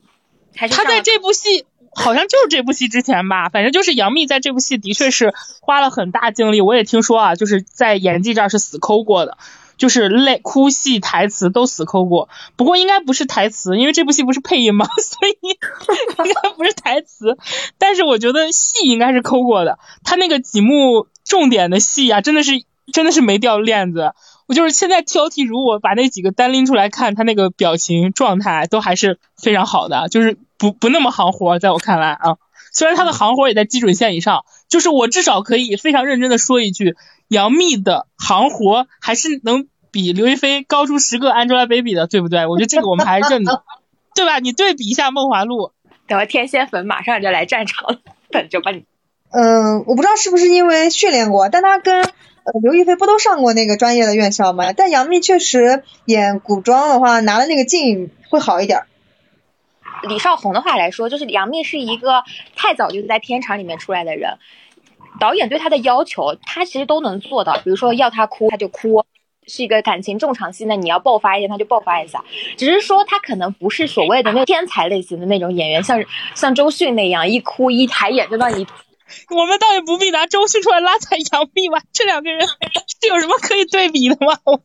他在这部戏，好像就是这部戏之前吧，反正就是杨幂在这部戏的确是花了很大精力。我也听说啊，就是在演技这儿是死抠过的，就是泪哭戏台词都死抠过。不过应该不是台词，因为这部戏不是配音嘛，所以 应该不是台词。但是我觉得戏应该是抠过的。他那个几幕重点的戏啊，真的是真的是没掉链子。我就是现在挑剔，如果把那几个单拎出来看，他那个表情状态都还是非常好的，就是不不那么行活，在我看来啊，虽然他的行活也在基准线以上，就是我至少可以非常认真的说一句，杨幂的行活还是能比刘亦菲高出十个 Angelababy 的，对不对？我觉得这个我们还是认的，对吧？你对比一下《梦华录》，等会天仙粉马上就来战场了，等着吧你。嗯，我不知道是不是因为训练过，但他跟。呃，刘亦菲不都上过那个专业的院校吗？但杨幂确实演古装的话，拿了那个镜会好一点。李少红的话来说，就是杨幂是一个太早就在片场里面出来的人，导演对他的要求，他其实都能做到。比如说要他哭，他就哭；是一个感情重场戏那，你要爆发一下，他就爆发一下。只是说他可能不是所谓的那天才类型的那种演员，像像周迅那样，一哭一抬眼就让你。我们倒也不必拿周迅出来拉踩杨幂吧，这两个人是有什么可以对比的吗？我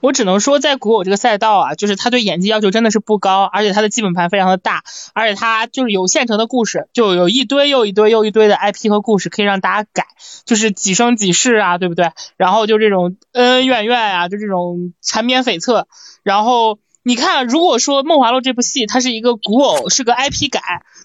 我只能说，在古偶这个赛道啊，就是他对演技要求真的是不高，而且他的基本盘非常的大，而且他就是有现成的故事，就有一堆又一堆又一堆的 IP 和故事可以让大家改，就是几生几世啊，对不对？然后就这种恩恩怨怨啊，就这种缠绵悱恻，然后。你看，如果说《梦华录》这部戏它是一个古偶，是个 IP 改，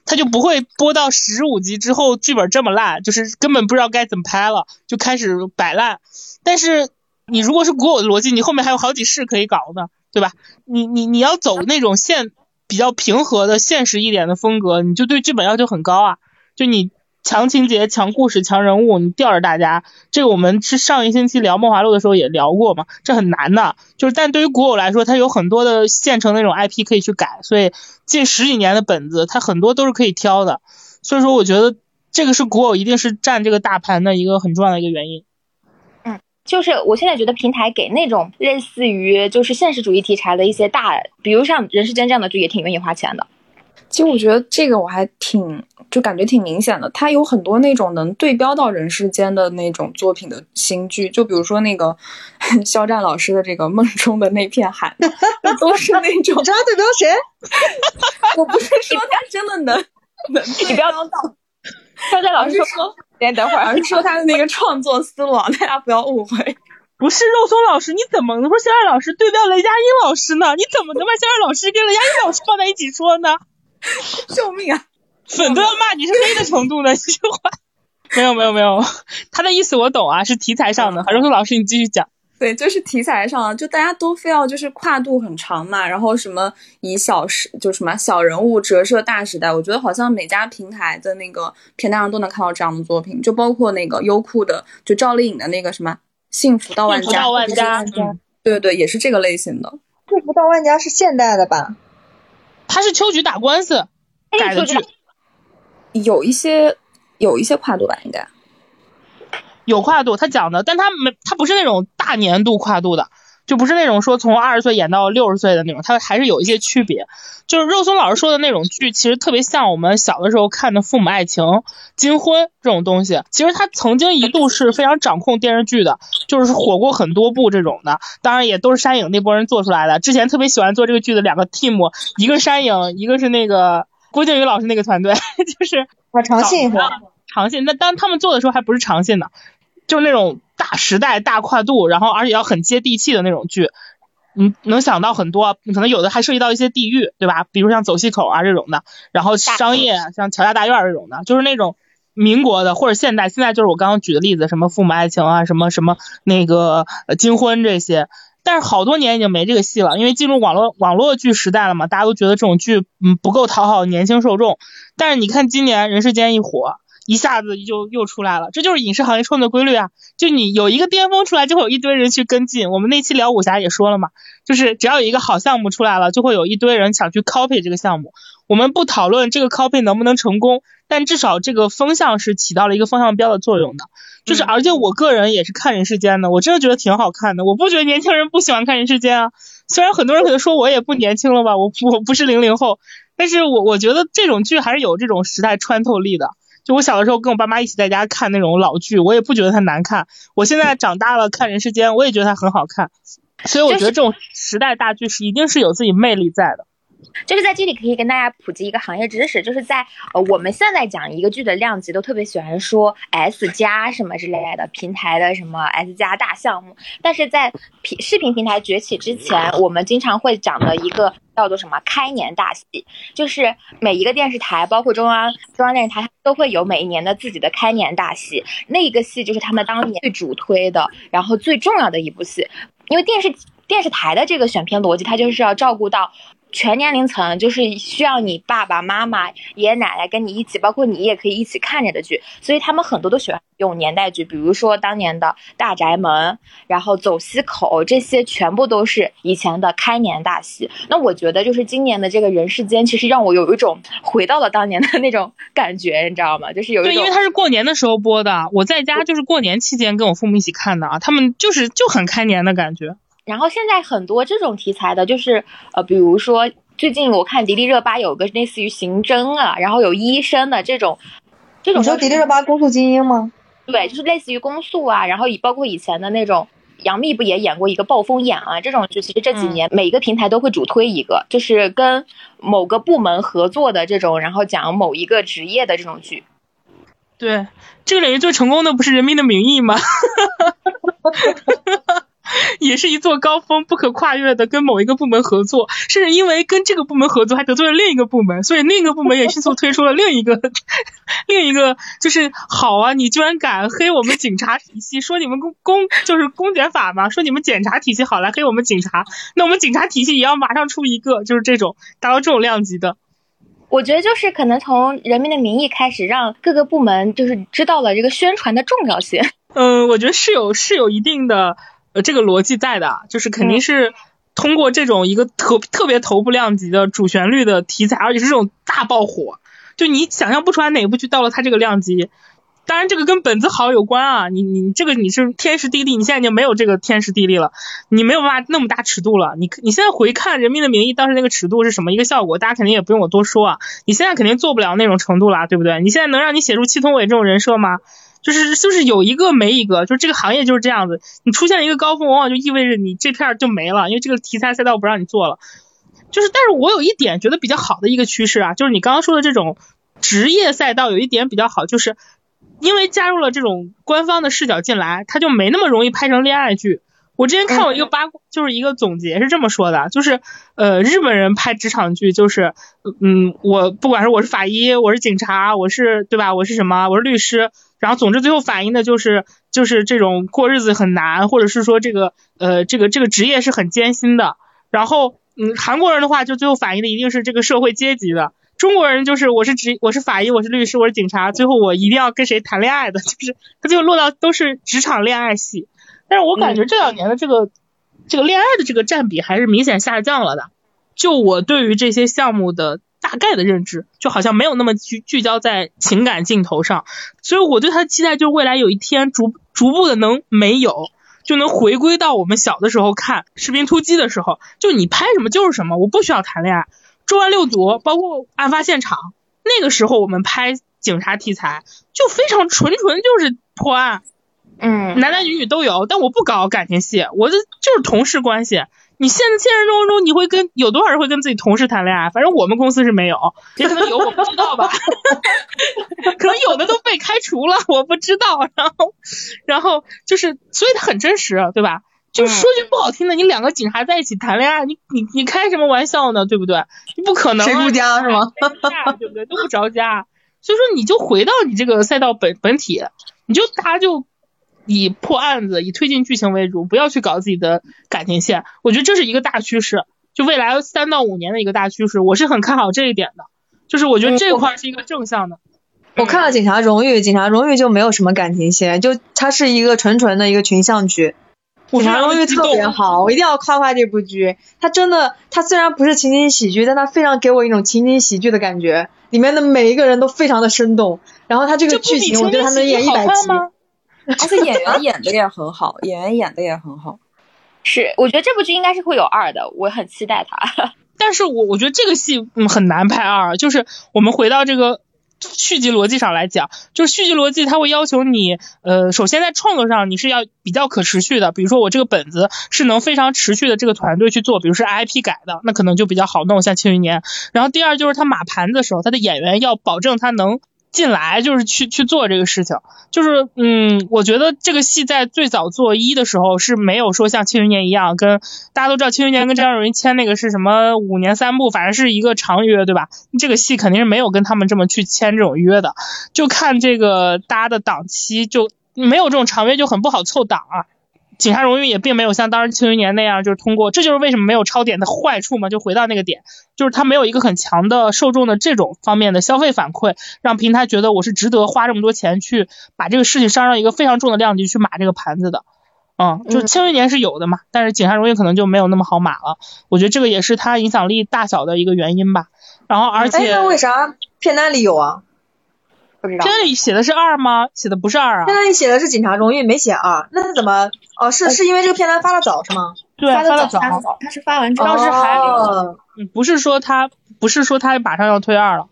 它就不会播到十五集之后剧本这么烂，就是根本不知道该怎么拍了，就开始摆烂。但是你如果是古偶的逻辑，你后面还有好几世可以搞呢，对吧？你你你要走那种现比较平和的现实一点的风格，你就对剧本要求很高啊，就你。强情节、强故事、强人物，你吊着大家，这个我们是上一星期聊《梦华录》的时候也聊过嘛，这很难的。就是，但对于古偶来说，它有很多的现成那种 IP 可以去改，所以近十几年的本子，它很多都是可以挑的。所以说，我觉得这个是古偶一定是占这个大盘的一个很重要的一个原因。嗯，就是我现在觉得平台给那种类似于就是现实主义题材的一些大，比如像《人世间》这样的剧，也挺愿意花钱的。其实我觉得这个我还挺，就感觉挺明显的。它有很多那种能对标到人世间的那种作品的新剧，就比如说那个肖战老师的这个梦中的那片海，都是那种。你知道对标谁？我不是说他真的能能，你不要到。肖战老师说，先等会儿，而是说他的那个创作思路，大家不要误会。不是肉松老师，你怎么能说肖战老师对标雷佳音老师呢？你怎么能把肖战老师跟雷佳音老师放在一起说呢？救命啊！粉都要骂你是黑的程度呢，这句话。没有没有没有，他的意思我懂啊，是题材上的。海荣松老师，你继续讲。对，就是题材上，就大家都非要就是跨度很长嘛，然后什么以小时就什么小人物折射大时代，我觉得好像每家平台的那个平台上都能看到这样的作品，就包括那个优酷的，就赵丽颖的那个什么幸福到万家，到万家，对对对，也是这个类型的。幸福到万家是现代的吧？他是秋菊打官司改的剧，有一些有一些跨度吧，应该有跨度。他讲的，但他没，他不是那种大年度跨度的，就不是那种说从二十岁演到六十岁的那种，他还是有一些区别。就是肉松老师说的那种剧，其实特别像我们小的时候看的《父母爱情》《金婚》这种东西。其实他曾经一度是非常掌控电视剧的，就是火过很多部这种的。当然也都是山影那波人做出来的。之前特别喜欢做这个剧的两个 team，一个山影，一个是那个郭靖宇老师那个团队，就是我长信是吧？长信。那当他们做的时候还不是长信呢，就是那种大时代、大跨度，然后而且要很接地气的那种剧。嗯，能想到很多，可能有的还涉及到一些地域，对吧？比如像走西口啊这种的，然后商业像乔家大院这种的，就是那种民国的或者现代，现在就是我刚刚举的例子，什么父母爱情啊，什么什么那个金婚这些，但是好多年已经没这个戏了，因为进入网络网络剧时代了嘛，大家都觉得这种剧嗯不够讨好年轻受众，但是你看今年人世间一火。一下子就又出来了，这就是影视行业创作规律啊！就你有一个巅峰出来，就会有一堆人去跟进。我们那期聊武侠也说了嘛，就是只要有一个好项目出来了，就会有一堆人想去 copy 这个项目。我们不讨论这个 copy 能不能成功，但至少这个风向是起到了一个风向标的作用的。就是，而且我个人也是看人世间的，我真的觉得挺好看的。我不觉得年轻人不喜欢看人世间啊，虽然很多人可能说我也不年轻了吧，我我不是零零后，但是我我觉得这种剧还是有这种时代穿透力的。就我小的时候跟我爸妈一起在家看那种老剧，我也不觉得它难看。我现在长大了看《人世间》，我也觉得它很好看。所以我觉得这种时代大剧是一定是有自己魅力在的。就是在这里可以跟大家普及一个行业知识，就是在呃我们现在讲一个剧的量级，都特别喜欢说 S 加什么之类的平台的什么 S 加大项目，但是在平视频平台崛起之前，我们经常会讲的一个叫做什么开年大戏，就是每一个电视台，包括中央中央电视台都会有每一年的自己的开年大戏，那一个戏就是他们当年最主推的，然后最重要的一部戏，因为电视电视台的这个选片逻辑，它就是要照顾到。全年龄层就是需要你爸爸妈妈、爷爷奶奶跟你一起，包括你也可以一起看着的剧，所以他们很多都喜欢用年代剧，比如说当年的大宅门，然后走西口，这些全部都是以前的开年大戏。那我觉得就是今年的这个人世间，其实让我有一种回到了当年的那种感觉，你知道吗？就是有一种，因为它是过年的时候播的，我在家就是过年期间跟我父母一起看的啊，他们就是就很开年的感觉。然后现在很多这种题材的，就是呃，比如说最近我看迪丽热巴有个类似于刑侦啊，然后有医生的这种，这种你说迪丽热巴公诉精英吗？对，就是类似于公诉啊，然后以包括以前的那种杨幂不也演过一个暴风眼啊，这种就其实这几年每一个平台都会主推一个，就是跟某个部门合作的这种，然后讲某一个职业的这种剧。对，这个领域最成功的不是《人民的名义》吗？也是一座高峰，不可跨越的，跟某一个部门合作，甚至因为跟这个部门合作，还得罪了另一个部门，所以另一个部门也迅速推出了另一个，另一个就是好啊，你居然敢黑我们警察体系，说你们公公就是公检法嘛，说你们检察体系好来黑我们警察，那我们警察体系也要马上出一个，就是这种达到这种量级的。我觉得就是可能从《人民的名义》开始，让各个部门就是知道了这个宣传的重要性。嗯，我觉得是有是有一定的。呃，这个逻辑在的，就是肯定是通过这种一个特特别头部量级的主旋律的题材，而且是这种大爆火，就你想象不出来哪部剧到了它这个量级。当然，这个跟本子好有关啊，你你这个你是天时地利，你现在已经没有这个天时地利了，你没有办法那么大尺度了。你你现在回看《人民的名义》当时那个尺度是什么一个效果，大家肯定也不用我多说啊。你现在肯定做不了那种程度啦，对不对？你现在能让你写出祁同伟这种人设吗？就是就是有一个没一个，就是这个行业就是这样子。你出现一个高峰，往往就意味着你这片就没了，因为这个题材赛道不让你做了。就是，但是我有一点觉得比较好的一个趋势啊，就是你刚刚说的这种职业赛道有一点比较好，就是因为加入了这种官方的视角进来，它就没那么容易拍成恋爱剧。我之前看过一个八卦，就是一个总结是这么说的，就是呃日本人拍职场剧就是嗯我不管是我是法医，我是警察，我是对吧，我是什么，我是律师。然后，总之，最后反映的就是，就是这种过日子很难，或者是说这个，呃，这个这个职业是很艰辛的。然后，嗯，韩国人的话，就最后反映的一定是这个社会阶级的。中国人就是我是职，我是法医，我是律师，我是警察，最后我一定要跟谁谈恋爱的，就是他最后落到都是职场恋爱戏。但是我感觉这两年的这个这个恋爱的这个占比还是明显下降了的。就我对于这些项目的。大概的认知就好像没有那么聚聚焦在情感镜头上，所以我对他的期待就是未来有一天逐逐步的能没有，就能回归到我们小的时候看《士兵突击》的时候，就你拍什么就是什么，我不需要谈恋爱。《重案六组》包括案发现场，那个时候我们拍警察题材就非常纯纯就是破案，嗯，男男女女都有，但我不搞感情戏，我这就是同事关系。你现在现实生活中，你会跟有多少人会跟自己同事谈恋爱？反正我们公司是没有，也可能有，我不知道吧。可能有的都被开除了，我不知道。然后，然后就是，所以它很真实，对吧？就是说句不好听的，你两个警察在一起谈恋爱，你你你开什么玩笑呢？对不对？你不可能。谁出家是吗？对不对？都不着家。所以说，你就回到你这个赛道本本体，你就大家就。以破案子、以推进剧情为主，不要去搞自己的感情线。我觉得这是一个大趋势，就未来三到五年的一个大趋势，我是很看好这一点的。就是我觉得这块是一个正向的。我看了《警察荣誉》，《警察荣誉》就没有什么感情线，就它是一个纯纯的一个群像剧。《警察荣誉》特别好，我一定要夸夸这部剧。它真的，它虽然不是情景喜剧，但它非常给我一种情景喜剧的感觉。里面的每一个人都非常的生动，然后它这个剧情，我觉得它能演一百集。而且演员演的也很好，演员演的也很好。是，我觉得这部剧应该是会有二的，我很期待它。但是我我觉得这个戏嗯很难拍二，就是我们回到这个续集逻辑上来讲，就是续集逻辑它会要求你呃，首先在创作上你是要比较可持续的，比如说我这个本子是能非常持续的这个团队去做，比如是 IP 改的，那可能就比较好弄，像《庆余年》。然后第二就是他码盘子的时候，他的演员要保证他能。进来就是去去做这个事情，就是嗯，我觉得这个戏在最早做一的时候是没有说像《庆余年》一样，跟大家都知道《庆余年》跟张若昀签那个是什么五年三部，反正是一个长约，对吧？这个戏肯定是没有跟他们这么去签这种约的，就看这个大家的档期就没有这种长约，就很不好凑档啊。警察荣誉也并没有像当时庆余年那样，就是通过，这就是为什么没有超点的坏处嘛，就回到那个点，就是它没有一个很强的受众的这种方面的消费反馈，让平台觉得我是值得花这么多钱去把这个事情上上一个非常重的量级去码这个盘子的，嗯，就是庆余年是有的嘛，但是警察荣誉可能就没有那么好码了，我觉得这个也是它影响力大小的一个原因吧。然后而且，那为啥片单里有啊？片单里写的是二吗？写的不是二啊。片单里写的是警察荣誉，没写二，那他怎么？哦，是是因为这个片单发的早是吗？对，发的早，他是发完之后，当时还，嗯，不是说他，不是说他马上要推二了。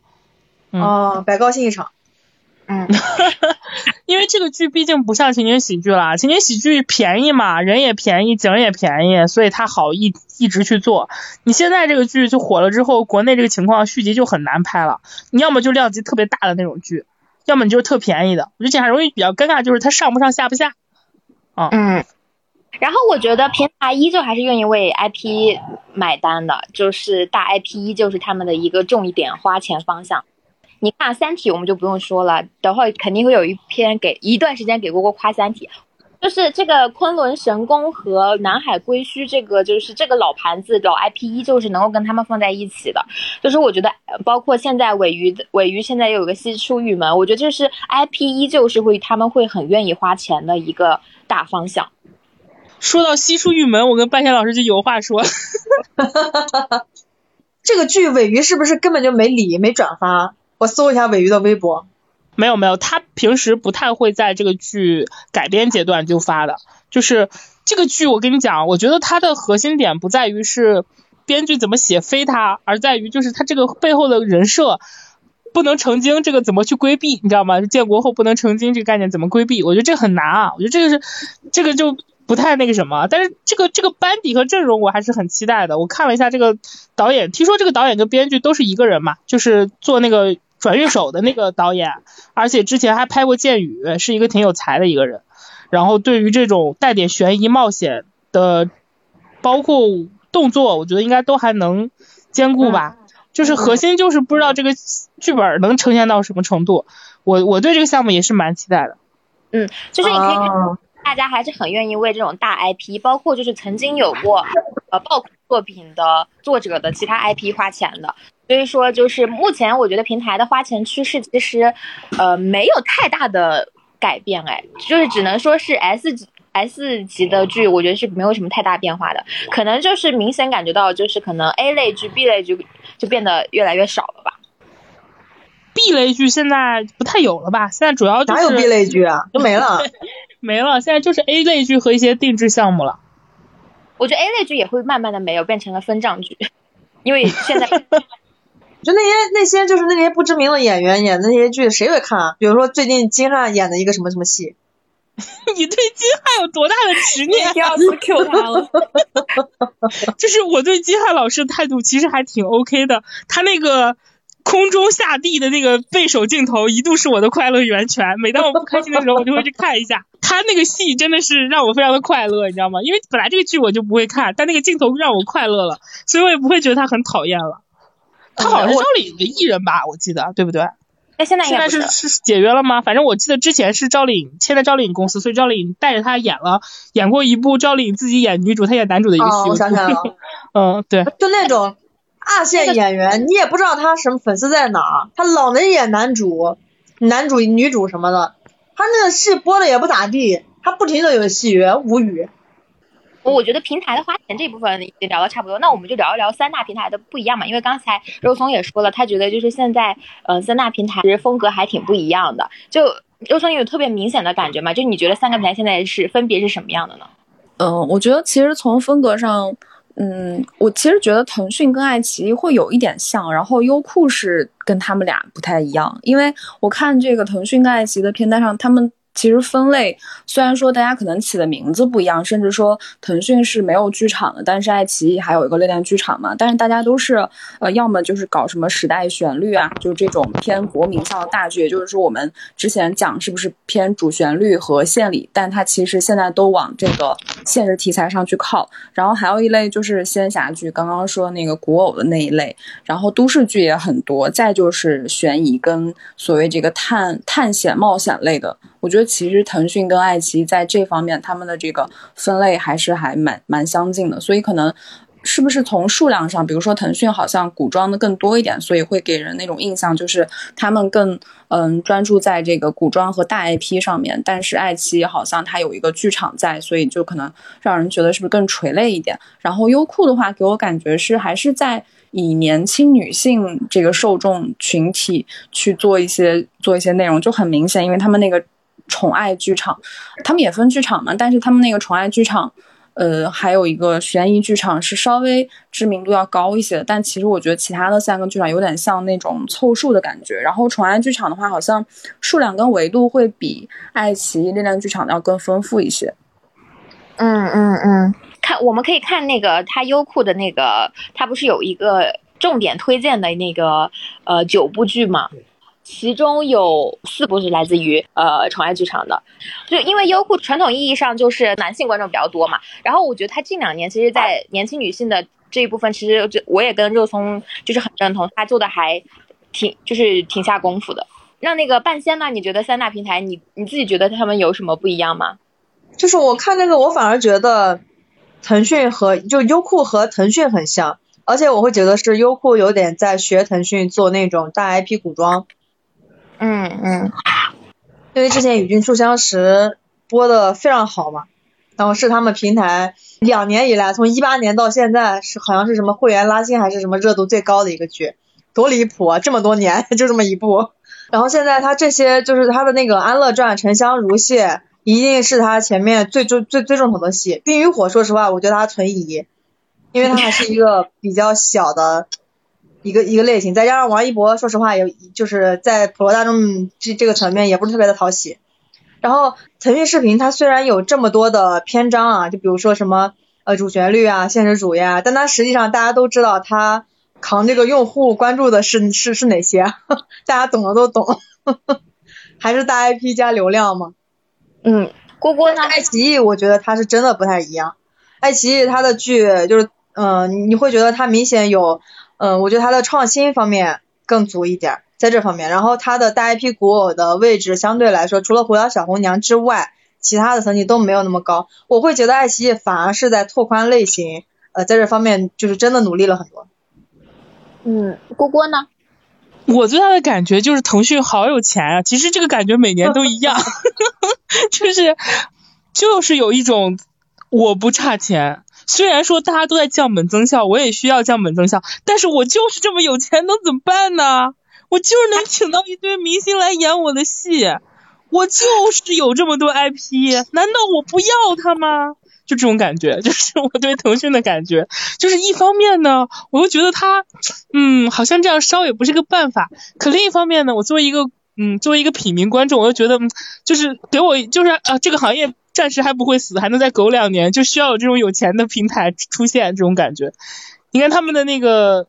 哦，白高兴一场。嗯，因为这个剧毕竟不像情景喜剧了，情景喜剧便宜嘛，人也便宜，景也便宜，所以他好一一直去做。你现在这个剧就火了之后，国内这个情况续集就很难拍了。你要么就量级特别大的那种剧，要么你就是特便宜的。我觉得警察容易比较尴尬，就是它上不上下不下。嗯，然后我觉得平台依旧还是愿意为 IP 买单的，就是大 IP 依旧是他们的一个重点花钱方向。你看《三体》，我们就不用说了，等会肯定会有一篇给一段时间给锅锅夸《三体》，就是这个昆仑神宫和南海归墟，这个就是这个老盘子老 IP 依旧是能够跟他们放在一起的。就是我觉得，包括现在尾鱼的尾鱼现在又有个西出玉门，我觉得这是 IP 依旧是会他们会很愿意花钱的一个。大方向。说到西出玉门，我跟半仙老师就有话说。这个剧尾鱼是不是根本就没理没转发？我搜一下尾鱼的微博。没有没有，他平时不太会在这个剧改编阶段就发的。就是这个剧，我跟你讲，我觉得它的核心点不在于是编剧怎么写飞他，而在于就是他这个背后的人设。不能成精，这个怎么去规避？你知道吗？建国后不能成精这个概念怎么规避？我觉得这个很难啊。我觉得这个是这个就不太那个什么。但是这个这个班底和阵容我还是很期待的。我看了一下这个导演，听说这个导演跟编剧都是一个人嘛，就是做那个转运手的那个导演，而且之前还拍过《剑雨》，是一个挺有才的一个人。然后对于这种带点悬疑冒险的，包括动作，我觉得应该都还能兼顾吧。就是核心就是不知道这个剧本能呈现到什么程度，我我对这个项目也是蛮期待的。嗯，就是你可以看，大家还是很愿意为这种大 IP，包括就是曾经有过呃爆款作品的作者的其他 IP 花钱的。所以说，就是目前我觉得平台的花钱趋势其实呃没有太大的改变，哎，就是只能说是 S 级。S 级的剧，我觉得是没有什么太大变化的，可能就是明显感觉到，就是可能 A 类剧、B 类剧就变得越来越少了吧。B 类剧现在不太有了吧？现在主要就是哪有 B 类剧啊？都没了。没了，现在就是 A 类剧和一些定制项目了。我觉得 A 类剧也会慢慢的没有，变成了分账剧，因为现在 就那些那些就是那些不知名的演员演的那些剧，谁会看啊？比如说最近金瀚演的一个什么什么戏，你对金瀚有多大的执念？第二次 Q 他了，就是我对金瀚老师的态度其实还挺 OK 的，他那个空中下地的那个背手镜头一度是我的快乐源泉，每当我不开心的时候，我就会去看一下。他那个戏真的是让我非常的快乐，你知道吗？因为本来这个剧我就不会看，但那个镜头让我快乐了，所以我也不会觉得他很讨厌了。他好像是赵丽颖的艺人吧，我记得对不对？那现在现在是是解约了吗？反正我记得之前是赵丽颖签在赵丽颖公司，所以赵丽颖带着他演了演过一部赵丽颖自己演女主，她演男主的一个戏。哦，我想起来了，嗯，对，就那种二线演员，你也不知道他什么粉丝在哪儿，他老能演男主、男主、女主什么的，他那个戏播的也不咋地，他不停的有戏约，无语。我觉得平台的花钱这部分已经聊的差不多，那我们就聊一聊三大平台的不一样嘛。因为刚才肉松也说了，他觉得就是现在，呃，三大平台其实风格还挺不一样的。就肉松有特别明显的感觉嘛？就你觉得三个平台现在是分别是什么样的呢？嗯，我觉得其实从风格上，嗯，我其实觉得腾讯跟爱奇艺会有一点像，然后优酷是跟他们俩不太一样，因为我看这个腾讯跟爱奇艺的片单上，他们。其实分类虽然说大家可能起的名字不一样，甚至说腾讯是没有剧场的，但是爱奇艺还有一个恋恋剧场嘛。但是大家都是呃，要么就是搞什么时代旋律啊，就这种偏国民向的大剧，也就是说我们之前讲是不是偏主旋律和献礼，但它其实现在都往这个现实题材上去靠。然后还有一类就是仙侠剧，刚刚说那个古偶的那一类，然后都市剧也很多，再就是悬疑跟所谓这个探探险冒险类的。我觉得其实腾讯跟爱奇艺在这方面，他们的这个分类还是还蛮蛮相近的，所以可能是不是从数量上，比如说腾讯好像古装的更多一点，所以会给人那种印象就是他们更嗯专注在这个古装和大 IP 上面，但是爱奇艺好像它有一个剧场在，所以就可能让人觉得是不是更垂泪一点。然后优酷的话，给我感觉是还是在以年轻女性这个受众群体去做一些做一些内容，就很明显，因为他们那个。宠爱剧场，他们也分剧场嘛，但是他们那个宠爱剧场，呃，还有一个悬疑剧场是稍微知名度要高一些的。但其实我觉得其他的三个剧场有点像那种凑数的感觉。然后宠爱剧场的话，好像数量跟维度会比爱奇艺力量剧场要更丰富一些。嗯嗯嗯，看我们可以看那个它优酷的那个，它不是有一个重点推荐的那个呃九部剧嘛？其中有四部是来自于呃宠爱剧场的，就因为优酷传统意义上就是男性观众比较多嘛，然后我觉得他近两年其实，在年轻女性的这一部分，其实就我也跟肉松就是很认同，他做的还挺就是挺下功夫的。那那个半仙呢？你觉得三大平台，你你自己觉得他们有什么不一样吗？就是我看那个，我反而觉得腾讯和就优酷和腾讯很像，而且我会觉得是优酷有点在学腾讯做那种大 IP 古装。嗯嗯，因为之前《与君初相识》播的非常好嘛，然后是他们平台两年以来，从一八年到现在是好像是什么会员拉新还是什么热度最高的一个剧，多离谱啊！这么多年 就这么一部，然后现在他这些就是他的那个《安乐传》《沉香如屑》，一定是他前面最最最最重头的戏，《冰与火》说实话我觉得他存疑，因为他还是一个比较小的。一个一个类型，再加上王一博，说实话也就是在普罗大众这这个层面也不是特别的讨喜。然后腾讯视频它虽然有这么多的篇章啊，就比如说什么呃主旋律啊、现实主义啊，但它实际上大家都知道它扛这个用户关注的是是是哪些，大家懂的都懂，还是大 IP 加流量嘛。嗯，郭郭呢？爱奇艺我觉得它是真的不太一样，爱奇艺它的剧就是嗯你会觉得它明显有。嗯，我觉得它的创新方面更足一点，在这方面，然后它的大 IP 古偶的位置相对来说，除了《狐妖小红娘》之外，其他的层级都没有那么高。我会觉得爱奇艺反而是在拓宽类型，呃，在这方面就是真的努力了很多。嗯，郭郭呢？我最大的感觉就是腾讯好有钱啊！其实这个感觉每年都一样，就是就是有一种我不差钱。虽然说大家都在降本增效，我也需要降本增效，但是我就是这么有钱，能怎么办呢？我就是能请到一堆明星来演我的戏，我就是有这么多 IP，难道我不要他吗？就这种感觉，就是我对腾讯的感觉，就是一方面呢，我又觉得他，嗯，好像这样烧也不是个办法，可另一方面呢，我作为一个，嗯，作为一个品民观众，我就觉得，就是给我，就是啊，这个行业暂时还不会死，还能再苟两年，就需要有这种有钱的平台出现，这种感觉。你看他们的那个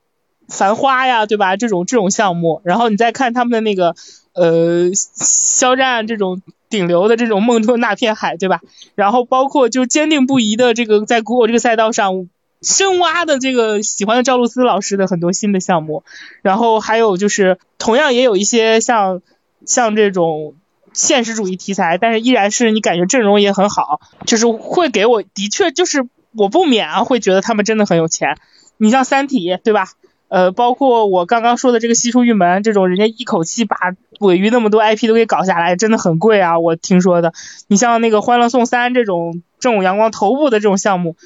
繁花呀，对吧？这种这种项目，然后你再看他们的那个，呃，肖战这种。顶流的这种梦中那片海，对吧？然后包括就坚定不移的这个在古偶这个赛道上深挖的这个喜欢的赵露思老师的很多新的项目，然后还有就是同样也有一些像像这种现实主义题材，但是依然是你感觉阵容也很好，就是会给我的确就是我不免啊会觉得他们真的很有钱。你像三体，对吧？呃，包括我刚刚说的这个西出玉门这种，人家一口气把尾鱼那么多 IP 都给搞下来，真的很贵啊，我听说的。你像那个欢乐颂三这种正午阳光头部的这种项目，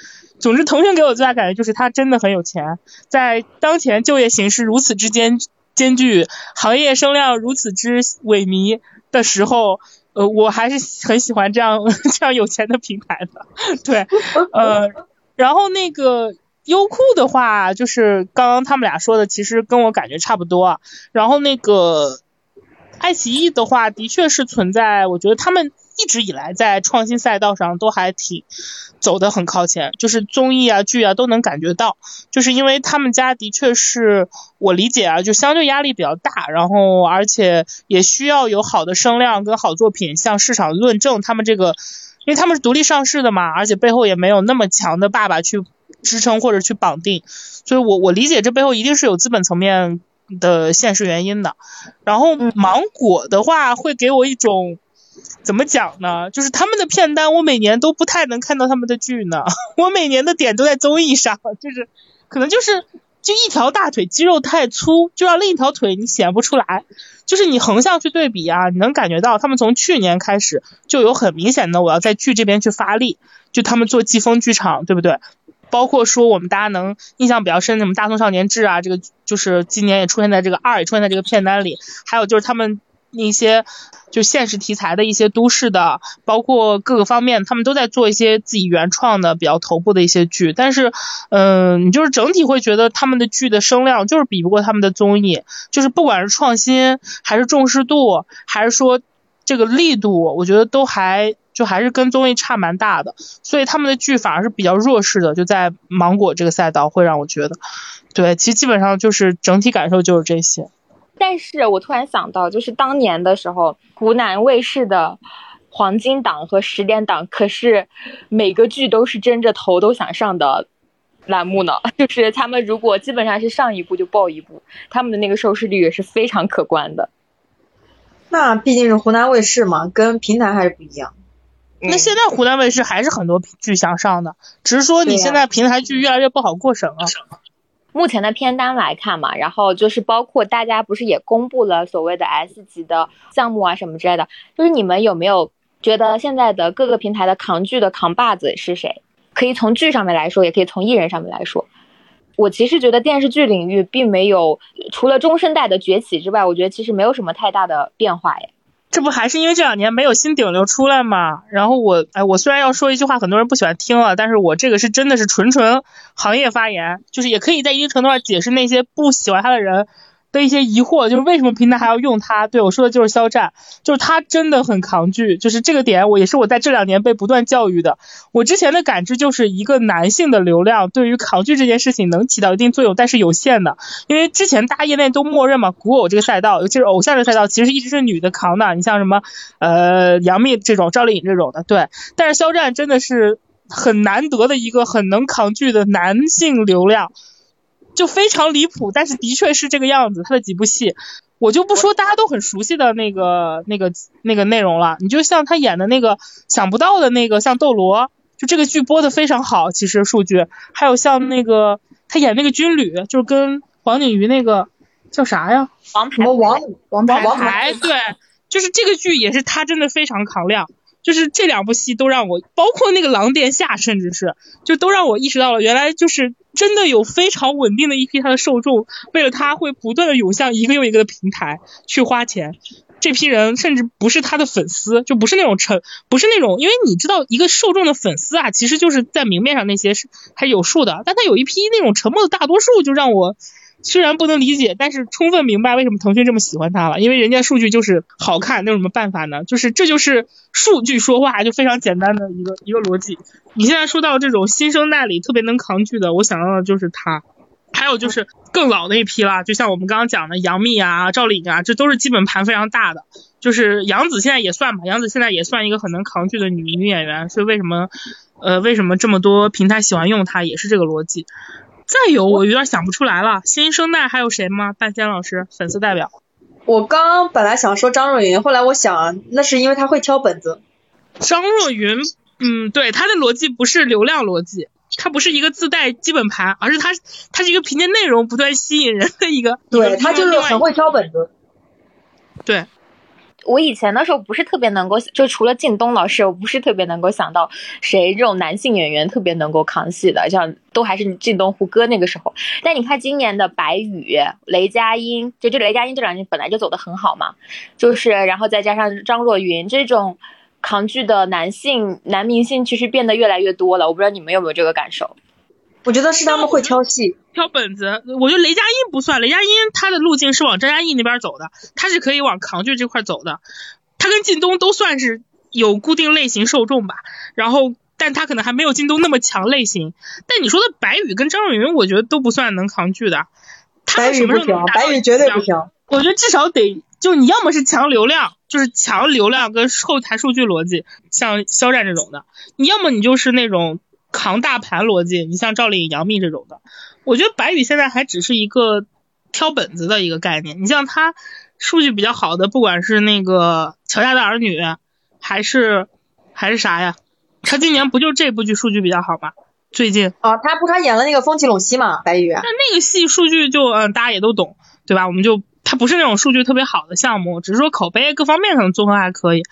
总之腾讯给我最大感觉就是他真的很有钱，在当前就业形势如此之艰兼具，行业声量如此之萎靡的时候，呃，我还是很喜欢这样 这样有钱的平台的。对，呃，然后那个。优酷的话，就是刚刚他们俩说的，其实跟我感觉差不多。然后那个爱奇艺的话，的确是存在，我觉得他们一直以来在创新赛道上都还挺走得很靠前，就是综艺啊、剧啊都能感觉到。就是因为他们家的确是我理解啊，就相对压力比较大，然后而且也需要有好的声量跟好作品向市场论证他们这个，因为他们是独立上市的嘛，而且背后也没有那么强的爸爸去。支撑或者去绑定，所以我我理解这背后一定是有资本层面的现实原因的。然后芒果的话会给我一种怎么讲呢？就是他们的片单我每年都不太能看到他们的剧呢，我每年的点都在综艺上，就是可能就是就一条大腿肌肉太粗，就让另一条腿你显不出来。就是你横向去对比啊，你能感觉到他们从去年开始就有很明显的我要在剧这边去发力，就他们做季风剧场，对不对？包括说我们大家能印象比较深的什么《大宋少年志》啊，这个就是今年也出现在这个二也出现在这个片单里，还有就是他们那些就现实题材的一些都市的，包括各个方面，他们都在做一些自己原创的比较头部的一些剧，但是嗯，你就是整体会觉得他们的剧的声量就是比不过他们的综艺，就是不管是创新还是重视度，还是说这个力度，我觉得都还。就还是跟综艺差蛮大的，所以他们的剧反而是比较弱势的，就在芒果这个赛道会让我觉得，对，其实基本上就是整体感受就是这些。但是我突然想到，就是当年的时候，湖南卫视的黄金档和十点档，可是每个剧都是争着头都想上的栏目呢。就是他们如果基本上是上一部就爆一部，他们的那个收视率也是非常可观的。那毕竟是湖南卫视嘛，跟平台还是不一样。那现在湖南卫视还是很多剧想上的，只是说你现在平台剧越来越不好过审了。目前的片单来看嘛，然后就是包括大家不是也公布了所谓的 S 级的项目啊什么之类的，就是你们有没有觉得现在的各个平台的扛剧的扛把子是谁？可以从剧上面来说，也可以从艺人上面来说。我其实觉得电视剧领域并没有除了中生代的崛起之外，我觉得其实没有什么太大的变化耶。这不还是因为这两年没有新顶流出来嘛？然后我，哎，我虽然要说一句话，很多人不喜欢听了，但是我这个是真的是纯纯行业发言，就是也可以在一定程度上解释那些不喜欢他的人。的一些疑惑，就是为什么平台还要用它？对我说的就是肖战，就是他真的很抗拒，就是这个点，我也是我在这两年被不断教育的。我之前的感知就是一个男性的流量对于抗拒这件事情能起到一定作用，但是有限的，因为之前大业内都默认嘛，古偶这个赛道，尤其是偶像这赛道，其实一直是女的扛的。你像什么呃杨幂这种、赵丽颖这种的，对。但是肖战真的是很难得的一个很能抗拒的男性流量。就非常离谱，但是的确是这个样子。他的几部戏，我就不说大家都很熟悉的那个、那个、那个内容了。你就像他演的那个想不到的那个，像《斗罗》，就这个剧播的非常好，其实数据。还有像那个他演那个军旅，就是跟黄景瑜那个叫啥呀？王牌。什么王王牌？王牌。对，就是这个剧也是他真的非常扛量。就是这两部戏都让我，包括那个《狼殿下》，甚至是就都让我意识到了，原来就是真的有非常稳定的一批他的受众，为了他会不断的涌向一个又一个的平台去花钱。这批人甚至不是他的粉丝，就不是那种沉，不是那种，因为你知道一个受众的粉丝啊，其实就是在明面上那些是还有数的，但他有一批那种沉默的大多数，就让我虽然不能理解，但是充分明白为什么腾讯这么喜欢他了，因为人家数据就是好看，那有什么办法呢？就是这就是数据说话，就非常简单的一个一个逻辑。你现在说到这种新生代里特别能扛剧的，我想到的就是他。还有就是更老的一批啦，就像我们刚刚讲的杨幂啊、赵丽颖啊，这都是基本盘非常大的。就是杨紫现在也算吧，杨紫现在也算一个很能扛剧的女女演员，所以为什么呃为什么这么多平台喜欢用她，也是这个逻辑。再有我有点想不出来了，新生代还有谁吗？半仙老师粉丝代表。我刚本来想说张若昀，后来我想那是因为他会挑本子。张若昀，嗯，对，他的逻辑不是流量逻辑。他不是一个自带基本盘，而是他他是一个凭借内容不断吸引人的一个。对，他就是很会挑本子。对，我以前的时候不是特别能够，就除了靳东老师，我不是特别能够想到谁这种男性演员特别能够扛戏的，像都还是靳东、胡歌那个时候。但你看今年的白宇、雷佳音，就这雷佳音这两年本来就走的很好嘛，就是然后再加上张若昀这种。抗剧的男性男明星其实变得越来越多了，我不知道你们有没有这个感受？我觉得是他们会挑戏、挑本子。我觉得雷佳音不算，雷佳音他的路径是往张嘉译那边走的，他是可以往抗剧这块走的。他跟靳东都算是有固定类型受众吧，然后但他可能还没有靳东那么强类型。但你说的白宇跟张若昀，我觉得都不算能扛剧的。白宇不行，白宇绝对不行。我觉得至少得。就你要么是强流量，就是强流量跟后台数据逻辑，像肖战这种的；你要么你就是那种扛大盘逻辑，你像赵丽颖、杨幂这种的。我觉得白宇现在还只是一个挑本子的一个概念。你像他数据比较好的，不管是那个《乔家的儿女》，还是还是啥呀？他今年不就这部剧数据比较好吗？最近啊，他不他演了那个《风起陇西》嘛，白宇。那那个戏数据就嗯，大家也都懂，对吧？我们就。他不是那种数据特别好的项目，只是说口碑各方面可能综合还可以，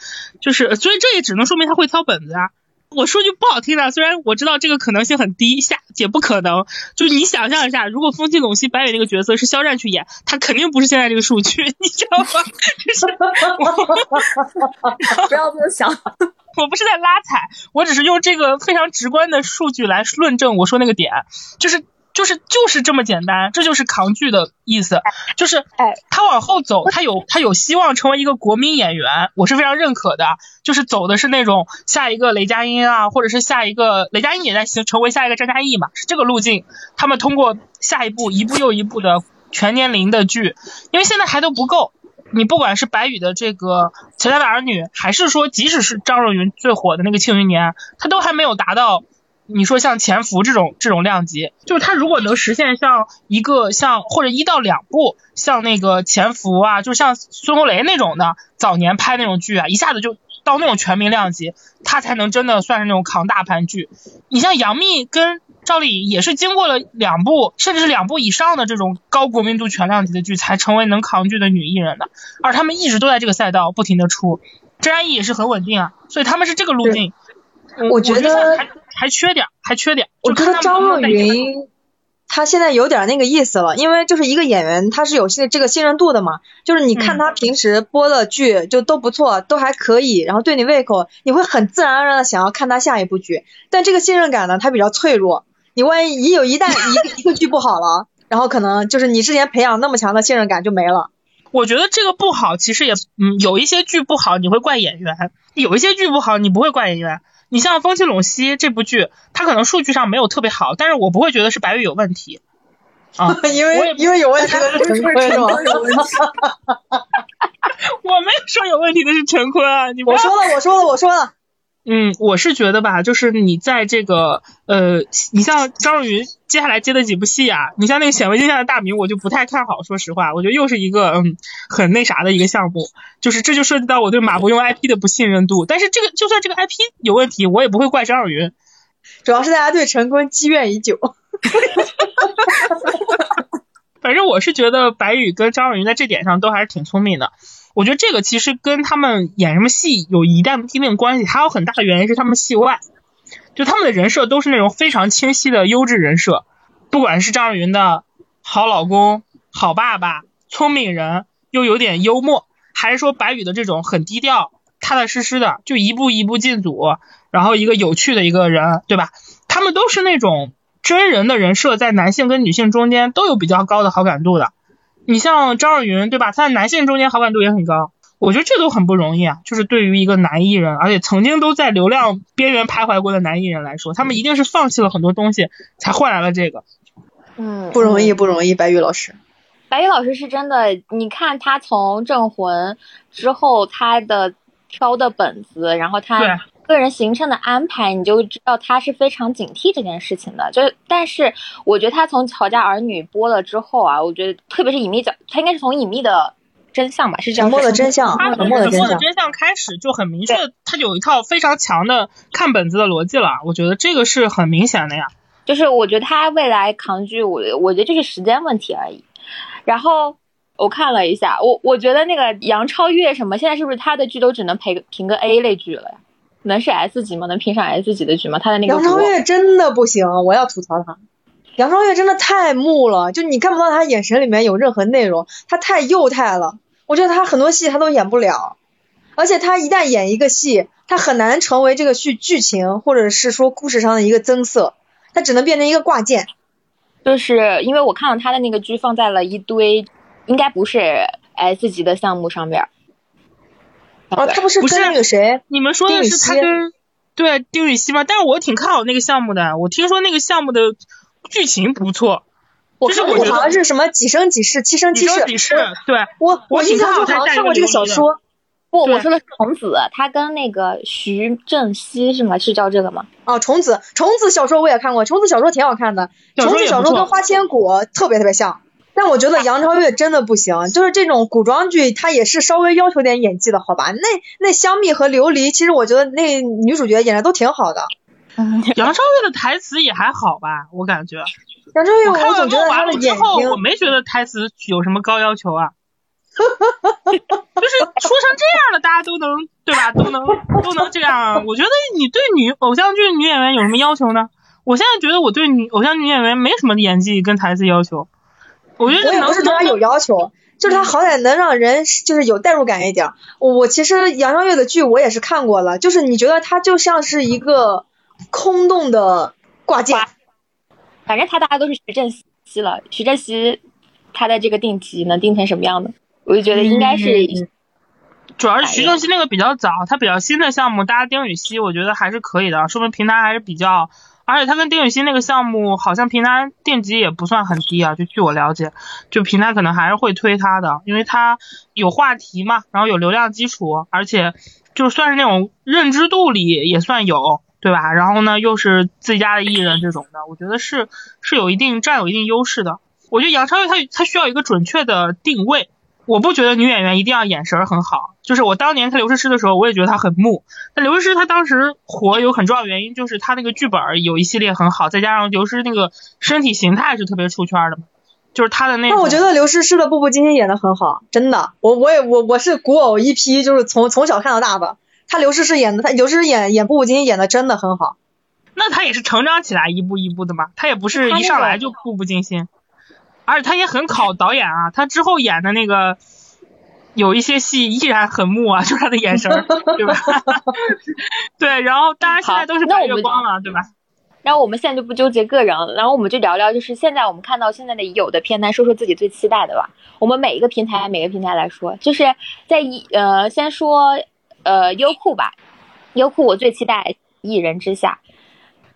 就是所以这也只能说明他会挑本子啊。我说句不好听的，虽然我知道这个可能性很低，下也不可能。就你想象一下，如果风起陇西白尾那个角色是肖战去演，他肯定不是现在这个数据，你知道吗？不要这么想，我不是在拉踩，我只是用这个非常直观的数据来论证我说那个点，就是。就是就是这么简单，这就是扛剧的意思。就是，哎，他往后走，他有他有希望成为一个国民演员，我是非常认可的。就是走的是那种下一个雷佳音啊，或者是下一个雷佳音也在成成为下一个张嘉译嘛，是这个路径。他们通过下一步一步又一步的全年龄的剧，因为现在还都不够。你不管是白宇的这个《乔家的儿女》，还是说即使是张若昀最火的那个《庆余年》，他都还没有达到。你说像潜伏这种这种量级，就是他如果能实现像一个像或者一到两部像那个潜伏啊，就像孙红雷那种的早年拍那种剧啊，一下子就到那种全民量级，他才能真的算是那种扛大盘剧。你像杨幂跟赵丽颖也是经过了两部甚至是两部以上的这种高国民度全量级的剧，才成为能扛剧的女艺人的，而他们一直都在这个赛道不停的出，张嘉译也是很稳定啊，所以他们是这个路径。我觉得还还缺点，还缺点。我觉得张若昀他现在有点那个意思了，因为就是一个演员，他是有信这个信任度的嘛。就是你看他平时播的剧就都不错，都还可以，然后对你胃口，你会很自然而然的想要看他下一部剧。但这个信任感呢，他比较脆弱。你万一一有一旦一个 一个剧不好了，然后可能就是你之前培养那么强的信任感就没了。我觉得这个不好，其实也嗯，有一些剧不好你会怪演员，有一些剧不好你不会怪演员。你像《风起陇西》这部剧，它可能数据上没有特别好，但是我不会觉得是白宇有问题 啊，因为因为有问题的是陈坤？我没有说有问题的是陈坤啊，你我说了，我说了，我说了。嗯，我是觉得吧，就是你在这个呃，你像张若昀接下来接的几部戏啊，你像那个显微镜下的大明，我就不太看好。说实话，我觉得又是一个嗯很那啥的一个项目，就是这就涉及到我对马伯庸 IP 的不信任度。但是这个就算这个 IP 有问题，我也不会怪张若昀。主要是大家对陈坤积怨已久。反正我是觉得白宇跟张若昀在这点上都还是挺聪明的。我觉得这个其实跟他们演什么戏有一定一定关系，还有很大的原因是他们戏外，就他们的人设都是那种非常清晰的优质人设，不管是张若昀的好老公、好爸爸、聪明人，又有点幽默，还是说白宇的这种很低调、踏踏实实的，就一步一步进组，然后一个有趣的一个人，对吧？他们都是那种真人的人设，在男性跟女性中间都有比较高的好感度的。你像张若昀，对吧？他在男性中间好感度也很高。我觉得这都很不容易啊，就是对于一个男艺人，而且曾经都在流量边缘徘徊过的男艺人来说，他们一定是放弃了很多东西才换来了这个。嗯，不容易，不容易，白宇老师。白宇老师是真的，你看他从《镇魂》之后，他的挑的本子，然后他个人行程的安排，你就知道他是非常警惕这件事情的。就但是我觉得他从《乔家儿女》播了之后啊，我觉得特别是隐秘角，他应该是从隐秘的真相吧，是这样。沉默的真相，沉默的真相。真相开始就很明确，他有一套非常强的看本子的逻辑了。我觉得这个是很明显的呀。就是我觉得他未来扛剧，我我觉得就是时间问题而已。然后我看了一下，我我觉得那个杨超越什么，现在是不是他的剧都只能评评个 A 类剧了呀？能是 S 级吗？能评上 S 级的剧吗？他的那个杨超越真的不行，我要吐槽他。杨超越真的太木了，就你看不到他眼神里面有任何内容，他太幼态了。我觉得他很多戏他都演不了，而且他一旦演一个戏，他很难成为这个剧剧情或者是说故事上的一个增色，他只能变成一个挂件。就是因为我看到他的那个剧放在了一堆，应该不是 S 级的项目上边。哦，他不是跟那个谁？你们说的是他跟对丁禹兮吗？但是我挺看好那个项目的，我听说那个项目的剧情不错。我看过好像是什么几生几世，七生七世。几世，对。我我印象中好像看过这个小说。不，我说的是虫子，他跟那个徐正熙是吗？是叫这个吗？哦，虫子，虫子小说我也看过，虫子小说挺好看的。虫子小说跟花千骨特别特别像，但我觉得杨超越真的不行，就是这种古装剧，她也是稍微要求点演技的，好吧？那那香蜜和琉璃，其实我觉得那女主角演的都挺好的。杨超越的台词也还好吧，我感觉。杨超越，我总觉得她的眼睛，我没觉得台词有什么高要求啊。就是说成这样了，大家都能对吧？都能都能这样。我觉得你对女偶像剧女演员有什么要求呢？我现在觉得我对女偶像女演员没什么演技跟台词要求。我觉得我也不是对他有要求，就是他好歹能让人就是有代入感一点。我其实杨超越的剧我也是看过了，就是你觉得他就像是一个空洞的挂件。反正他大家都是徐正熙了，徐正熙他的这个定级能定成什么样的？我就觉得应该是，主要是徐正熙那个比较早，他比较新的项目大家丁禹兮，我觉得还是可以的，说明平台还是比较，而且他跟丁禹兮那个项目好像平台定级也不算很低啊，就据我了解，就平台可能还是会推他的，因为他有话题嘛，然后有流量基础，而且就算是那种认知度里也算有，对吧？然后呢又是自家的艺人这种的，我觉得是是有一定占有一定优势的。我觉得杨超越他他需要一个准确的定位。我不觉得女演员一定要眼神很好，就是我当年看刘诗诗的时候，我也觉得她很木。但刘诗诗她当时火有很重要原因，就是她那个剧本有一系列很好，再加上刘诗那个身体形态是特别出圈的，就是她的那。那我觉得刘诗诗的《步步惊心》演的很好，真的。我我也我我是古偶一批，就是从从小看到大的。她刘诗诗演的，她刘诗诗演演《步步惊心》演的真的很好。那她也是成长起来一步一步的嘛，她也不是一上来就步步惊心。而且他也很考导演啊，他之后演的那个有一些戏依然很木啊，就是他的眼神，对吧？对，然后大家现在都是白月光了，对吧？然后我们现在就不纠结个人，然后我们就聊聊，就是现在我们看到现在的有的片单，说说自己最期待的吧。我们每一个平台，每个平台来说，就是在一呃，先说呃优酷吧，优酷我最期待《一人之下》。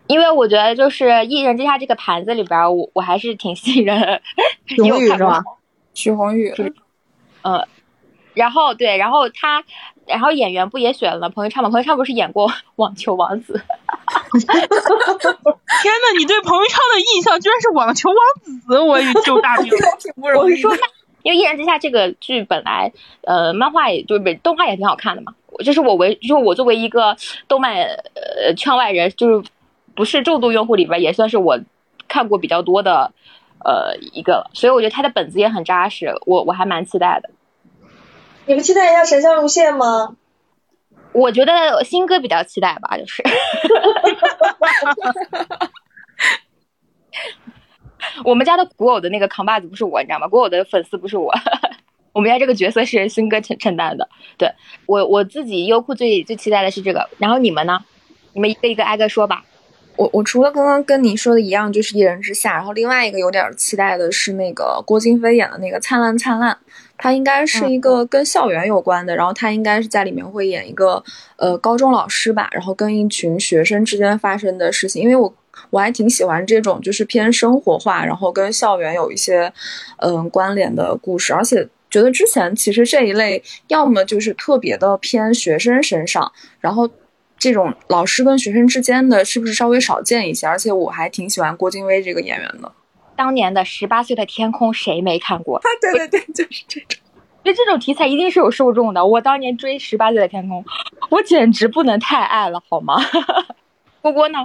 因为我觉得就是《一人之下》这个盘子里边，我我还是挺 信任许宏宇是吧？许宏宇，嗯，然后对，然后他，然后演员不也选了彭昱畅吗？彭昱畅不是演过《网球王子》？天呐，你对彭昱畅的印象居然是《网球王子》，我也就大病了。我是说，因为《一人之下》这个剧本来，呃，漫画也就是动画也挺好看的嘛。这是我为，就是我作为一个动漫呃圈外人，就是。不是重度用户里边也算是我看过比较多的呃一个了，所以我觉得他的本子也很扎实，我我还蛮期待的。你们期待一下《神像路线》吗？我觉得新歌比较期待吧，就是。我们家的古偶的那个扛把子不是我，你知道吗？古偶的粉丝不是我。我们家这个角色是新哥承承担的。对我我自己优酷最最期待的是这个，然后你们呢？你们一个一个挨个说吧。我我除了刚刚跟你说的一样，就是一人之下，然后另外一个有点期待的是那个郭京飞演的那个《灿烂灿烂》，他应该是一个跟校园有关的，然后他应该是在里面会演一个呃高中老师吧，然后跟一群学生之间发生的事情，因为我我还挺喜欢这种就是偏生活化，然后跟校园有一些嗯关联的故事，而且觉得之前其实这一类要么就是特别的偏学生身上，然后。这种老师跟学生之间的是不是稍微少见一些？而且我还挺喜欢郭京飞这个演员的。当年的《十八岁的天空》谁没看过？对对对，就是这种。就这种题材一定是有受众的。我当年追《十八岁的天空》，我简直不能太爱了，好吗？波波呢？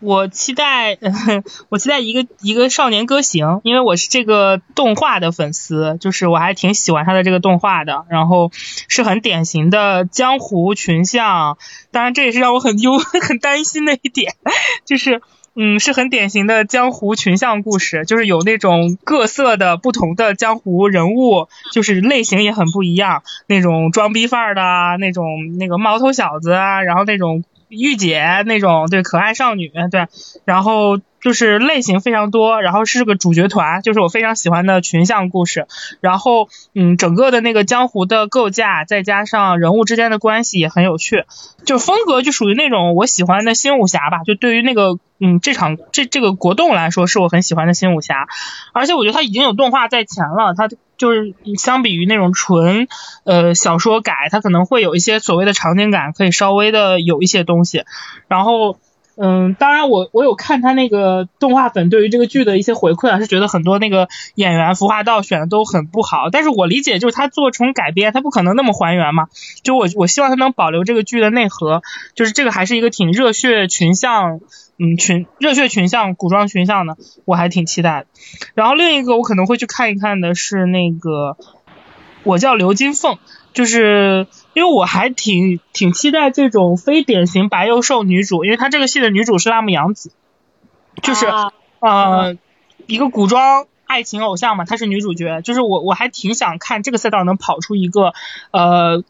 我期待，我期待一个一个少年歌行，因为我是这个动画的粉丝，就是我还挺喜欢他的这个动画的，然后是很典型的江湖群像，当然这也是让我很忧 很担心的一点，就是嗯是很典型的江湖群像故事，就是有那种各色的不同的江湖人物，就是类型也很不一样，那种装逼范儿的，那种那个毛头小子啊，然后那种。御姐那种对可爱少女对，然后就是类型非常多，然后是个主角团，就是我非常喜欢的群像故事。然后嗯，整个的那个江湖的构架，再加上人物之间的关系也很有趣，就风格就属于那种我喜欢的新武侠吧。就对于那个嗯这场这这个国动来说，是我很喜欢的新武侠。而且我觉得它已经有动画在前了，它。就是相比于那种纯呃小说改，它可能会有一些所谓的场景感，可以稍微的有一些东西。然后嗯，当然我我有看他那个动画粉对于这个剧的一些回馈啊，是觉得很多那个演员服化道选的都很不好。但是我理解就是他做成改编，他不可能那么还原嘛。就我我希望他能保留这个剧的内核，就是这个还是一个挺热血群像。嗯，群热血群像、古装群像的，我还挺期待的。然后另一个我可能会去看一看的是那个，我叫刘金凤，就是因为我还挺挺期待这种非典型白幼瘦女主，因为她这个戏的女主是辣目洋子，就是呃一个古装爱情偶像嘛，她是女主角，就是我我还挺想看这个赛道能跑出一个呃。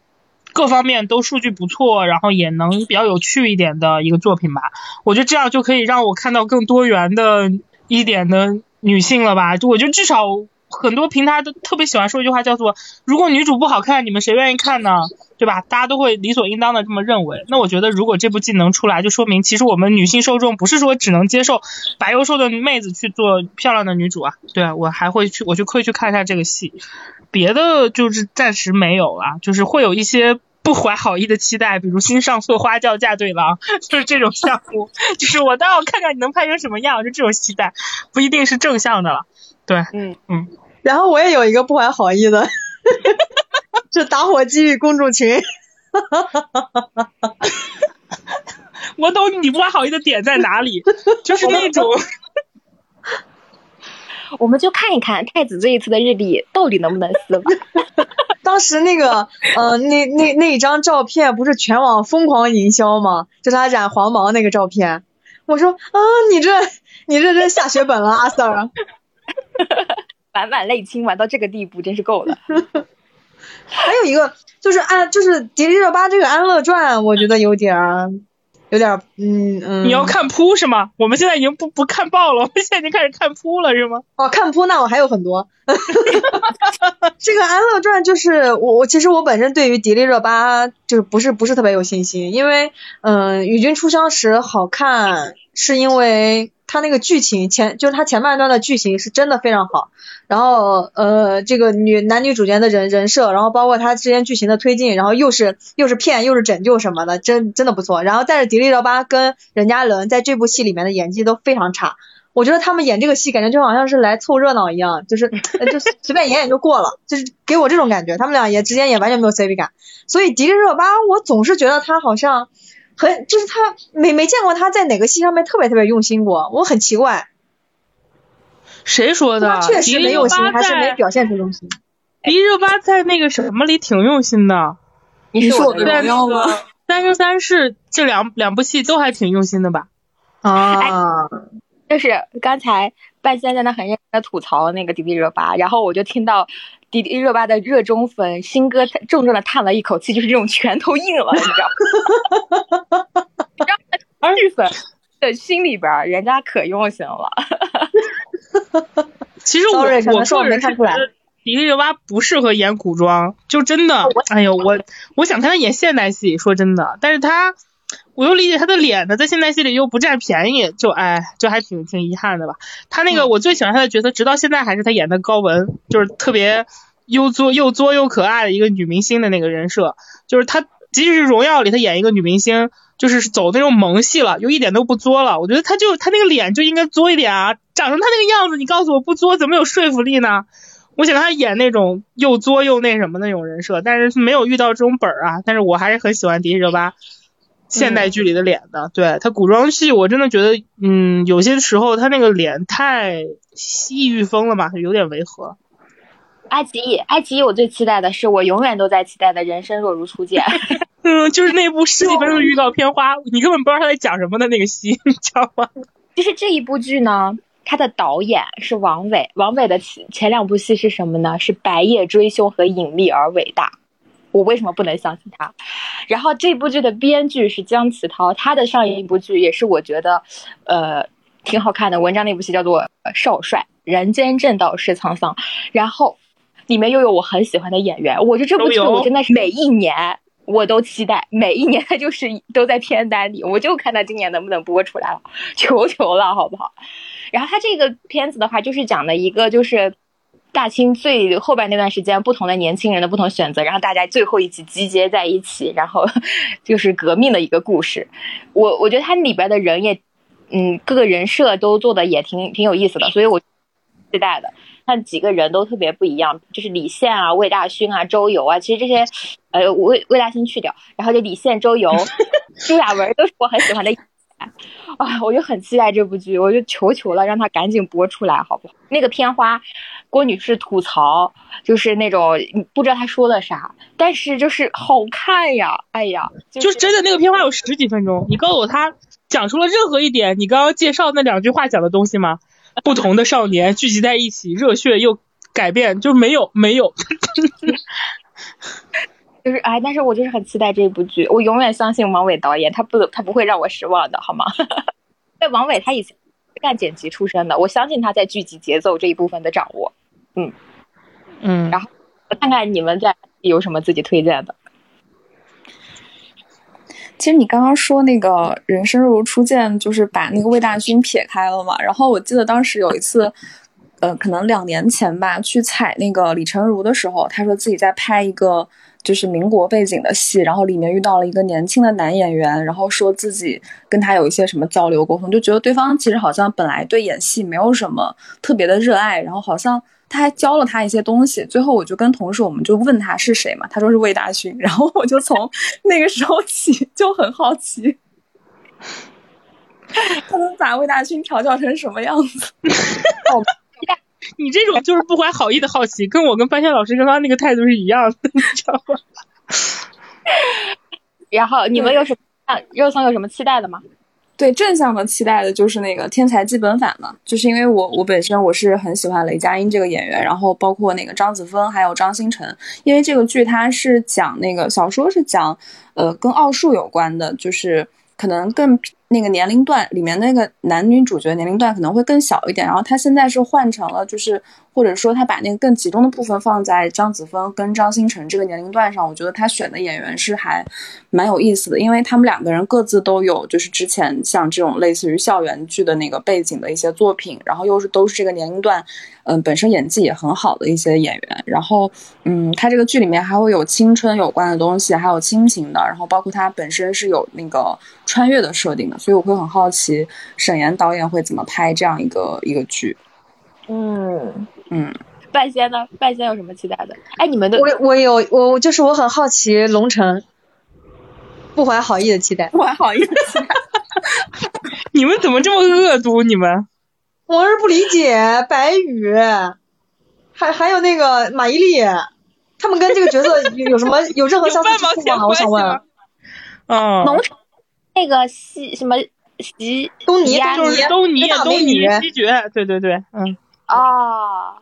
各方面都数据不错，然后也能比较有趣一点的一个作品吧。我觉得这样就可以让我看到更多元的一点的女性了吧。就我觉得至少很多平台都特别喜欢说一句话，叫做“如果女主不好看，你们谁愿意看呢？”对吧？大家都会理所应当的这么认为。那我觉得如果这部剧能出来，就说明其实我们女性受众不是说只能接受白幼瘦的妹子去做漂亮的女主啊。对我还会去，我就可以去看一下这个戏。别的就是暂时没有了，就是会有一些不怀好意的期待，比如新上错花轿嫁对郎，就是这种项目，就是我倒要看看你能拍成什么样，就这种期待，不一定是正向的了。对，嗯嗯。然后我也有一个不怀好意的，就打火机与公主群。我懂你不怀好意的点在哪里，就是那种。我们就看一看太子这一次的日历到底能不能撕吧。当时那个，呃，那那那一张照片不是全网疯狂营销吗？就他染黄毛那个照片。我说啊，你这你这真下血本了，阿 Sir。晚晚泪倾玩到这个地步，真是够了。还有一个 就是安，就是迪丽热巴这个《安乐传》，我觉得有点儿。有点儿，嗯嗯。你要看扑是吗？我们现在已经不不看报了，我们现在已经开始看扑了是吗？哦，看扑那我还有很多。这个《安乐传》就是我我其实我本身对于迪丽热巴就是不是不是特别有信心，因为嗯《与君初相识》好看是因为它那个剧情前就是它前半段的剧情是真的非常好。然后呃，这个女男女主角的人人设，然后包括他之间剧情的推进，然后又是又是骗又是拯救什么的，真真的不错。然后但是迪丽热巴跟任嘉伦在这部戏里面的演技都非常差，我觉得他们演这个戏感觉就好像是来凑热闹一样，就是就 随便演演就过了，就是给我这种感觉。他们俩也之间也完全没有 CP 感，所以迪丽热巴我总是觉得她好像很就是他没没见过他在哪个戏上面特别特别用心过，我很奇怪。谁说的？确实没用心，还是没表现出用心。迪丽热巴在那个什么里挺用心的。你是我的荣耀吗？三生三世这两两部戏都还挺用心的吧？啊，就是刚才半仙在那很认真的吐槽那个迪丽热巴，然后我就听到迪丽热巴的热衷粉，新歌重重的叹了一口气，就是这种拳头硬了，你知道？让剧粉的心里边，人家可用心了。其实我我能是我个人看出来觉得迪丽热巴不适合演古装，就真的，哎呦，我我想看她演现代戏，说真的，但是她，我又理解他的脸呢，在现代戏里又不占便宜，就哎，就还挺挺遗憾的吧。他那个我最喜欢他的角色，直到现在还是他演的高雯，就是特别又作又作又可爱的一个女明星的那个人设，就是他即使是荣耀里她演一个女明星。就是走那种萌系了，又一点都不作了。我觉得他就他那个脸就应该作一点啊，长成他那个样子，你告诉我不作怎么有说服力呢？我想让她演那种又作又那什么那种人设，但是没有遇到这种本儿啊。但是我还是很喜欢迪丽热巴现代剧里的脸的。对他古装戏，我真的觉得，嗯，有些时候他那个脸太异域风了吧，有点违和。爱奇艺，爱奇艺，我最期待的是我永远都在期待的《人生若如初见》。嗯，就是那部十几分钟的预告片花，你根本不知道他在讲什么的那个戏，你知道吗？就是这一部剧呢，它的导演是王伟，王伟的前前两部戏是什么呢？是《白夜追凶》和《隐秘而伟大》。我为什么不能相信他？然后这部剧的编剧是姜启涛，他的上一部剧也是我觉得，呃，挺好看的。文章那部戏叫做《少帅》，人间正道是沧桑。然后里面又有我很喜欢的演员，我觉得这部剧我真的是每一年。我都期待每一年，它就是都在片单里，我就看它今年能不能播出来了，求求了，好不好？然后他这个片子的话，就是讲的一个就是大清最后边那段时间不同的年轻人的不同选择，然后大家最后一起集结在一起，然后就是革命的一个故事。我我觉得它里边的人也，嗯，各个人设都做的也挺挺有意思的，所以我期待的。那几个人都特别不一样，就是李现啊、魏大勋啊、周游啊，其实这些，呃，魏魏大勋去掉，然后就李现、周游、朱亚文都是我很喜欢的 啊，我就很期待这部剧，我就求求了，让他赶紧播出来，好不好？那个片花，郭女士吐槽，就是那种不知道她说了啥，但是就是好看呀，哎呀，就是真的那个片花有十几分钟，你告诉我他讲出了任何一点你刚刚介绍那两句话讲的东西吗？不同的少年聚集在一起，热血又改变，就没有没有。就是哎，但是我就是很期待这部剧，我永远相信王伟导演，他不他不会让我失望的，好吗？因为王伟他以前是干剪辑出身的，我相信他在剧集节奏这一部分的掌握。嗯嗯，然后我看看你们在有什么自己推荐的。其实你刚刚说那个人生如初见，就是把那个魏大勋撇开了嘛。然后我记得当时有一次，呃，可能两年前吧，去采那个李成儒的时候，他说自己在拍一个就是民国背景的戏，然后里面遇到了一个年轻的男演员，然后说自己跟他有一些什么交流沟通，就觉得对方其实好像本来对演戏没有什么特别的热爱，然后好像。他还教了他一些东西，最后我就跟同事，我们就问他是谁嘛，他说是魏大勋，然后我就从那个时候起就很好奇，他能把魏大勋调教成什么样子？你这种就是不怀好意的好奇，跟我跟半仙老师刚刚那个态度是一样的，你知道吗？然后你们有什么肉松有什么期待的吗？对正向的期待的就是那个天才基本法嘛，就是因为我我本身我是很喜欢雷佳音这个演员，然后包括那个张子枫还有张新成，因为这个剧它是讲那个小说是讲呃跟奥数有关的，就是可能更那个年龄段里面那个男女主角年龄段可能会更小一点，然后他现在是换成了就是或者说他把那个更集中的部分放在张子枫跟张新成这个年龄段上，我觉得他选的演员是还蛮有意思的，因为他们两个人各自都有就是之前像这种类似于校园剧的那个背景的一些作品，然后又是都是这个年龄段，嗯，本身演技也很好的一些演员，然后嗯，他这个剧里面还会有青春有关的东西，还有亲情的，然后包括他本身是有那个穿越的设定的，所以我会很好奇沈岩导演会怎么拍这样一个一个剧。嗯。嗯，半仙呢？半仙有什么期待的？哎，你们的我我有我就是我很好奇龙城，不怀好意的期待。不怀好意的期待。你们怎么这么恶毒？你们我是不理解白宇，还还有那个马伊琍，他们跟这个角色有有什么有任何相似之处吗？我想问。嗯，农场那个西什么西东尼呀东尼就是东尼东尼西决，对对对，嗯，啊，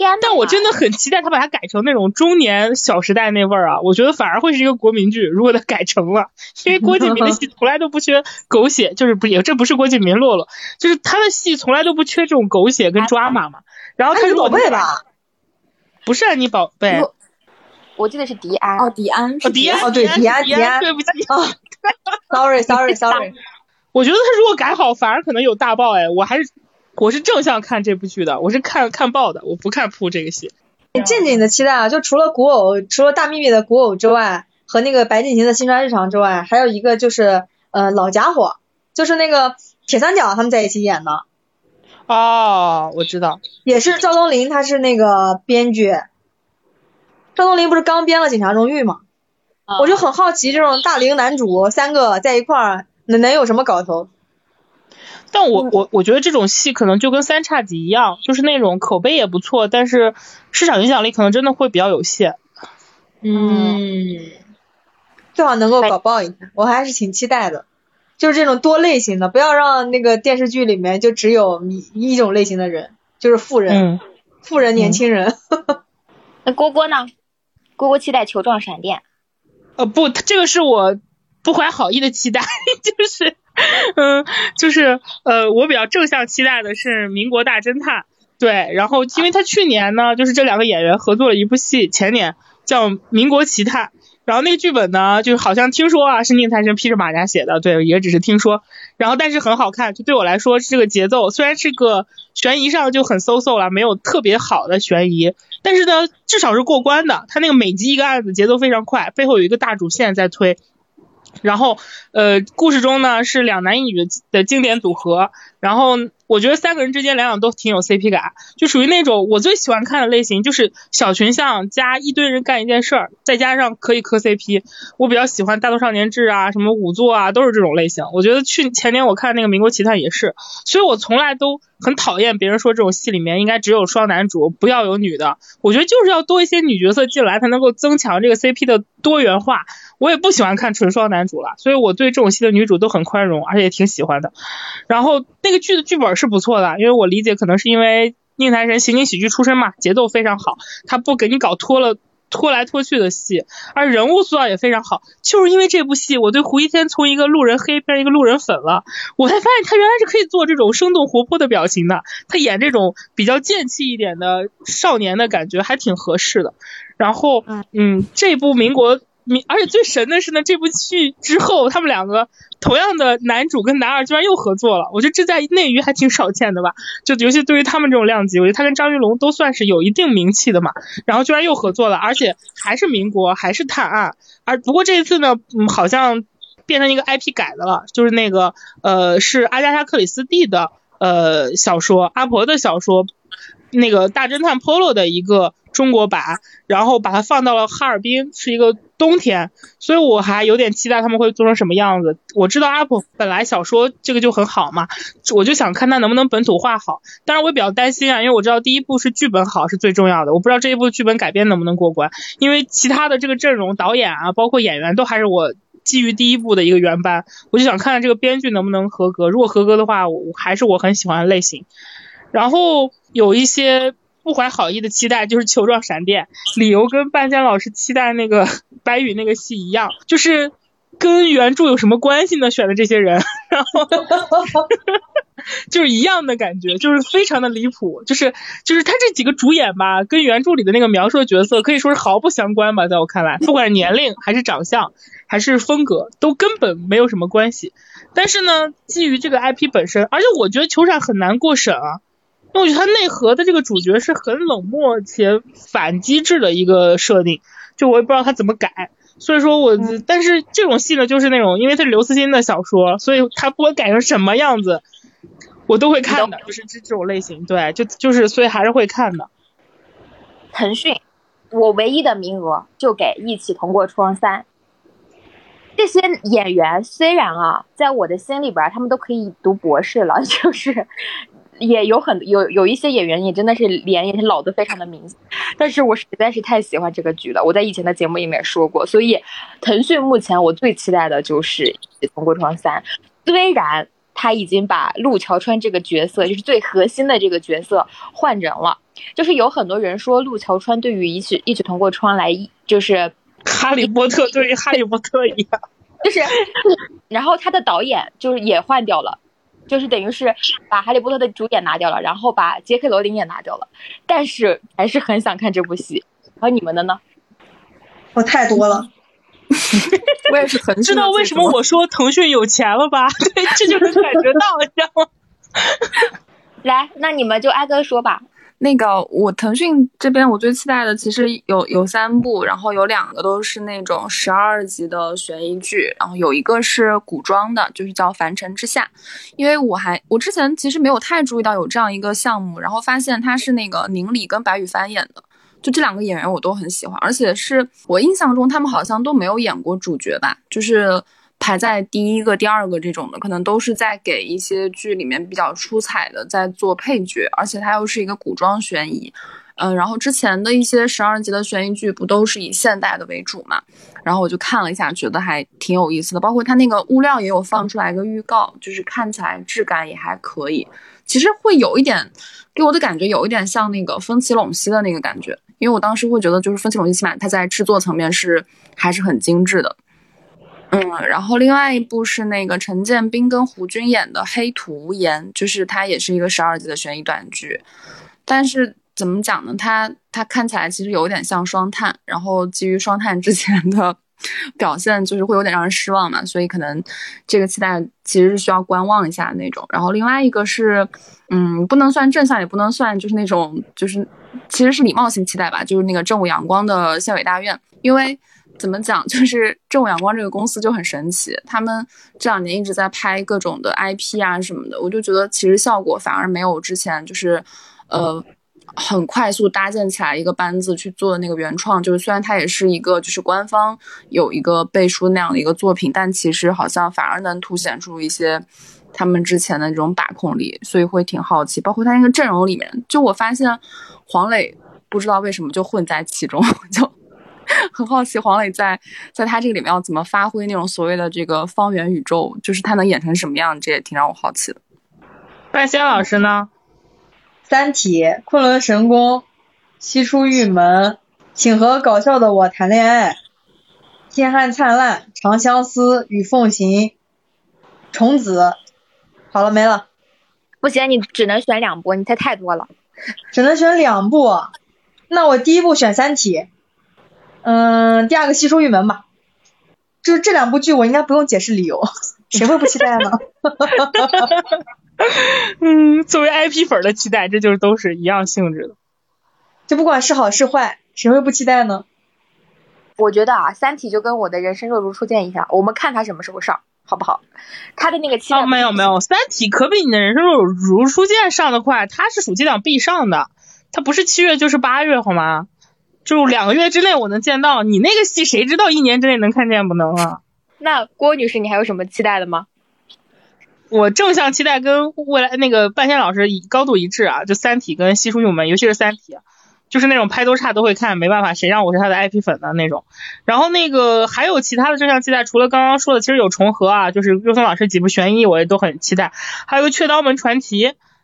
天呐！但我真的很期待他把它改成那种中年《小时代》那味儿啊！我觉得反而会是一个国民剧，如果他改成了，因为郭敬明的戏从来都不缺狗血，就是不也这不是郭敬明落落，就是他的戏从来都不缺这种狗血跟抓马嘛。然后他如果宝贝吧？不是啊，你宝贝，我记得是迪安。哦，迪安，哦迪安，哦对迪安迪安，对不起哦，sorry sorry sorry。我觉得他如果改好，反而可能有大爆哎！我还是我是正向看这部剧的，我是看看爆的，我不看铺这个戏。正经的期待啊，就除了古偶，除了大幂幂的古偶之外，和那个白敬亭的新川日常之外，还有一个就是呃老家伙，就是那个铁三角他们在一起演的。哦，我知道，也是赵东林，他是那个编剧。赵东林不是刚编了《警察荣誉》吗？我就很好奇，这种大龄男主三个在一块儿，能能有什么搞头？但我我我觉得这种戏可能就跟三叉戟一样，就是那种口碑也不错，但是市场影响力可能真的会比较有限。嗯，最好能够搞爆一下，我还是挺期待的。就是这种多类型的，不要让那个电视剧里面就只有一一种类型的人，就是富人，嗯，富人年轻人。那郭郭呢？郭郭期待球状闪电。呃不，这个是我不怀好意的期待，就是，嗯，就是呃，我比较正向期待的是《民国大侦探》，对，然后因为他去年呢，就是这两个演员合作了一部戏，前年叫《民国奇探》，然后那个剧本呢，就好像听说啊是宁财神披着马甲写的，对，也只是听说，然后但是很好看，就对我来说这个节奏虽然是个悬疑上就很 so so 了，没有特别好的悬疑。但是呢，至少是过关的。他那个每集一个案子，节奏非常快，背后有一个大主线在推。然后，呃，故事中呢是两男一女的经典组合。然后我觉得三个人之间两两都挺有 CP 感，就属于那种我最喜欢看的类型，就是小群像加一堆人干一件事儿，再加上可以磕 CP。我比较喜欢《大头少年志》啊，什么仵作啊，都是这种类型。我觉得去前年我看那个《民国奇探》也是，所以我从来都很讨厌别人说这种戏里面应该只有双男主，不要有女的。我觉得就是要多一些女角色进来，才能够增强这个 CP 的多元化。我也不喜欢看纯双男主了，所以我对这种戏的女主都很宽容，而且也挺喜欢的。然后那个剧的剧本是不错的，因为我理解可能是因为宁财神情景喜剧出身嘛，节奏非常好，他不给你搞拖了。拖来拖去的戏，而人物塑造也非常好。就是因为这部戏，我对胡一天从一个路人黑变成一个路人粉了，我才发现他原来是可以做这种生动活泼的表情的。他演这种比较贱气一点的少年的感觉还挺合适的。然后，嗯，这部民国。民，而且最神的是呢，这部剧之后，他们两个同样的男主跟男二居然又合作了，我觉得这在内娱还挺少见的吧。就尤其对于他们这种量级，我觉得他跟张云龙都算是有一定名气的嘛。然后居然又合作了，而且还是民国，还是探案。而不过这一次呢，嗯，好像变成一个 IP 改的了，就是那个呃，是阿加莎克里斯蒂的呃小说，阿婆的小说，那个大侦探 Polo 的一个中国版，然后把它放到了哈尔滨，是一个。冬天，所以我还有点期待他们会做成什么样子。我知道阿普本来小说这个就很好嘛，我就想看他能不能本土化好。当然我也比较担心啊，因为我知道第一部是剧本好是最重要的，我不知道这一部剧本改编能不能过关。因为其他的这个阵容、导演啊，包括演员都还是我基于第一部的一个原班，我就想看看这个编剧能不能合格。如果合格的话，我还是我很喜欢的类型。然后有一些。不怀好意的期待就是球状闪电，理由跟半仙老师期待那个 白宇那个戏一样，就是跟原著有什么关系呢？选的这些人，然后 就是一样的感觉，就是非常的离谱，就是就是他这几个主演吧，跟原著里的那个描述的角色可以说是毫不相关吧，在我看来，不管年龄还是长相还是风格，都根本没有什么关系。但是呢，基于这个 IP 本身，而且我觉得球闪很难过审啊。因为我觉得它内核的这个主角是很冷漠且反机制的一个设定，就我也不知道他怎么改，所以说我，但是这种戏呢，就是那种，因为它是刘慈欣的小说，所以他不管改成什么样子，我都会看的，就是这这种类型，对，就就是所以还是会看的。腾讯，我唯一的名额就给一起同过窗三，这些演员虽然啊，在我的心里边他们都可以读博士了，就是。也有很有有一些演员也真的是脸也是老的非常的明显，但是我实在是太喜欢这个剧了。我在以前的节目里面说过，所以腾讯目前我最期待的就是《同过窗三》，虽然他已经把陆桥川这个角色，就是最核心的这个角色换人了。就是有很多人说陆桥川对于一起一起同过窗来，就是哈利波特对于哈利波特一样，就是，然后他的导演就是也换掉了，就是等于是把哈利波特的主演拿掉了，然后把杰克罗琳也拿掉了，但是还是很想看这部戏。而你们的呢？我太多了。我也是很 知道为什么我说腾讯有钱了吧？对，这就是感觉到，你知道吗？来，那你们就挨个说吧。那个我腾讯这边我最期待的其实有有三部，然后有两个都是那种十二集的悬疑剧，然后有一个是古装的，就是叫《凡尘之下》。因为我还我之前其实没有太注意到有这样一个项目，然后发现它是那个宁理跟白羽帆演的。就这两个演员我都很喜欢，而且是我印象中他们好像都没有演过主角吧，就是排在第一个、第二个这种的，可能都是在给一些剧里面比较出彩的在做配角，而且它又是一个古装悬疑，嗯，然后之前的一些十二集的悬疑剧不都是以现代的为主嘛，然后我就看了一下，觉得还挺有意思的，包括它那个物料也有放出来一个预告，就是看起来质感也还可以，其实会有一点给我的感觉有一点像那个风起陇西的那个感觉。因为我当时会觉得，就是风起陇西起码它在制作层面是还是很精致的，嗯，然后另外一部是那个陈建斌跟胡军演的《黑土无言》，就是它也是一个十二集的悬疑短剧，但是怎么讲呢？它它看起来其实有点像双探，然后基于双探之前的 表现，就是会有点让人失望嘛，所以可能这个期待其实是需要观望一下那种。然后另外一个是，嗯，不能算正向，也不能算就是那种就是。其实是礼貌性期待吧，就是那个正午阳光的县委大院，因为怎么讲，就是正午阳光这个公司就很神奇，他们这两年一直在拍各种的 IP 啊什么的，我就觉得其实效果反而没有之前就是，呃，很快速搭建起来一个班子去做的那个原创，就是虽然它也是一个就是官方有一个背书那样的一个作品，但其实好像反而能凸显出一些。他们之前的这种把控力，所以会挺好奇。包括他那个阵容里面，就我发现黄磊不知道为什么就混在其中，就很好奇黄磊在在他这个里面要怎么发挥那种所谓的这个方圆宇宙，就是他能演成什么样，这也挺让我好奇的。半仙老师呢？三体、昆仑神功、西出玉门、请和搞笑的我谈恋爱、天汉灿烂、长相思与凤行、虫子。好了，没了。不行，你只能选两部，你太太多了。只能选两部，那我第一部选《三体》，嗯，第二个《西出玉门》吧。就是这两部剧，我应该不用解释理由，谁会不期待呢？嗯，作为 IP 粉的期待，这就是都是一样性质的。就不管是好是坏，谁会不期待呢？我觉得啊，《三体》就跟我的人生若如初见一样，我们看它什么时候上。好不好？它的那个期哦，没有没有，《三体》可比你的人生若如初见上的快，它是暑期档必上的，它不是七月就是八月，好吗？就两个月之内我能见到你那个戏，谁知道一年之内能看见不能啊？那郭女士，你还有什么期待的吗？我正向期待跟未来那个半仙老师高度一致啊，就《三体》跟《西出玉门》，尤其是《三体》。就是那种拍多差都会看，没办法，谁让我是他的 IP 粉的那种。然后那个还有其他的正向期待，除了刚刚说的，其实有重合啊，就是肉松老师几部悬疑我也都很期待。还有个《雀刀门传奇》，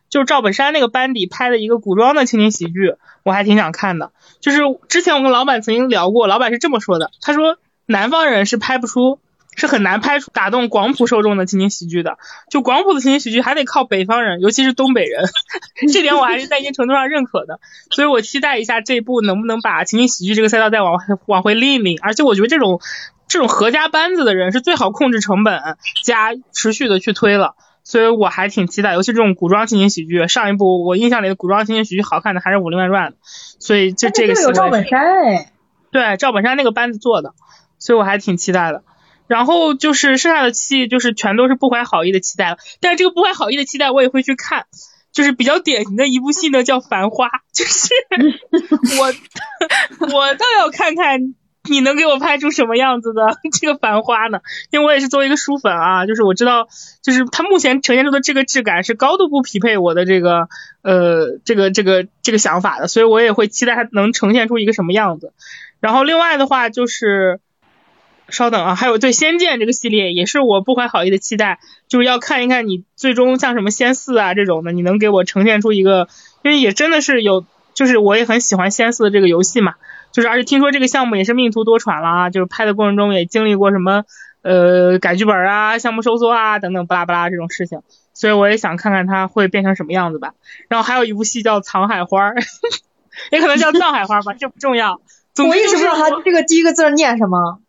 就是赵本山那个班底拍的一个古装的情景喜剧，我还挺想看的。就是之前我跟老板曾经聊过，老板是这么说的，他说南方人是拍不出。是很难拍出打动广普受众的情景喜剧的，就广普的情景喜剧还得靠北方人，尤其是东北人，这点我还是在一定程度上认可的。所以我期待一下这部能不能把情景喜剧这个赛道再往往回拎一拎。而且我觉得这种这种合家班子的人是最好控制成本加持续的去推了，所以我还挺期待。尤其这种古装情景喜剧，上一部我印象里的古装情景喜剧好看的还是《武林外传》，所以就这个有赵本山哎，对赵本山那个班子做的，所以我还挺期待的。然后就是剩下的戏，就是全都是不怀好意的期待了。但是这个不怀好意的期待，我也会去看。就是比较典型的一部戏呢，叫《繁花》。就是 我 我倒要看看 你能给我拍出什么样子的 这个《繁花》呢？因为我也是作为一个书粉啊，就是我知道，就是它目前呈现出的这个质感是高度不匹配我的这个呃这个这个这个想法的，所以我也会期待它能呈现出一个什么样子。然后另外的话就是。稍等啊，还有对《仙剑》这个系列也是我不怀好意的期待，就是要看一看你最终像什么仙四啊这种的，你能给我呈现出一个，因为也真的是有，就是我也很喜欢仙四的这个游戏嘛，就是而且听说这个项目也是命途多舛了啊，就是拍的过程中也经历过什么呃改剧本啊、项目收缩啊等等巴拉巴拉这种事情，所以我也想看看它会变成什么样子吧。然后还有一部戏叫《藏海花》，也可能叫《藏海花》吧，这不重要。我一直不知道它这个第一个字念什么。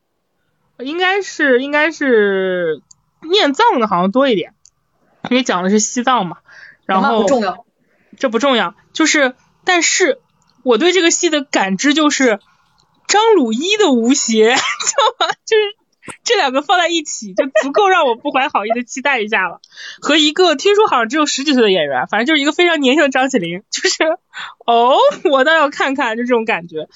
应该是应该是念藏的好像多一点，因为讲的是西藏嘛。然后不重要，这不重要，就是但是我对这个戏的感知就是张鲁一的吴邪，知道吗？就是这两个放在一起就足够让我不怀好意的期待一下了。和一个听说好像只有十几岁的演员，反正就是一个非常年轻的张起灵，就是哦，我倒要看看，就这种感觉。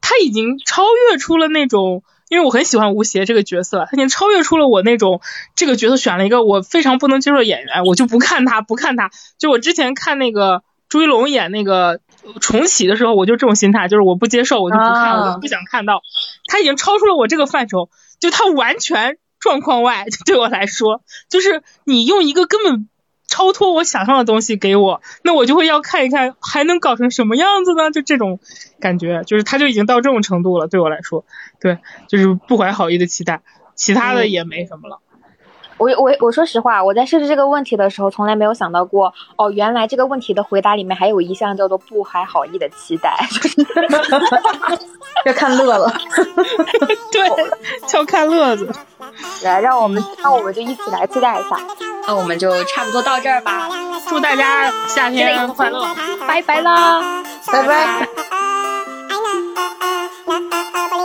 他已经超越出了那种。因为我很喜欢吴邪这个角色，他已经超越出了我那种这个角色选了一个我非常不能接受的演员，我就不看他，不看他。就我之前看那个朱一龙演那个重启的时候，我就这种心态，就是我不接受，我就不看，我就不想看到。他已经超出了我这个范畴，就他完全状况外，对我来说，就是你用一个根本。超脱我想象的东西给我，那我就会要看一看还能搞成什么样子呢？就这种感觉，就是他就已经到这种程度了，对我来说，对，就是不怀好意的期待，其他的也没什么了。我我我说实话，我在设置这个问题的时候，从来没有想到过哦，原来这个问题的回答里面还有一项叫做不怀好意的期待，要看乐了，对，就看乐子。来，让我们那我们就一起来期待一下。那我们就差不多到这儿吧，祝大家夏天快乐，拜拜啦，拜拜。拜拜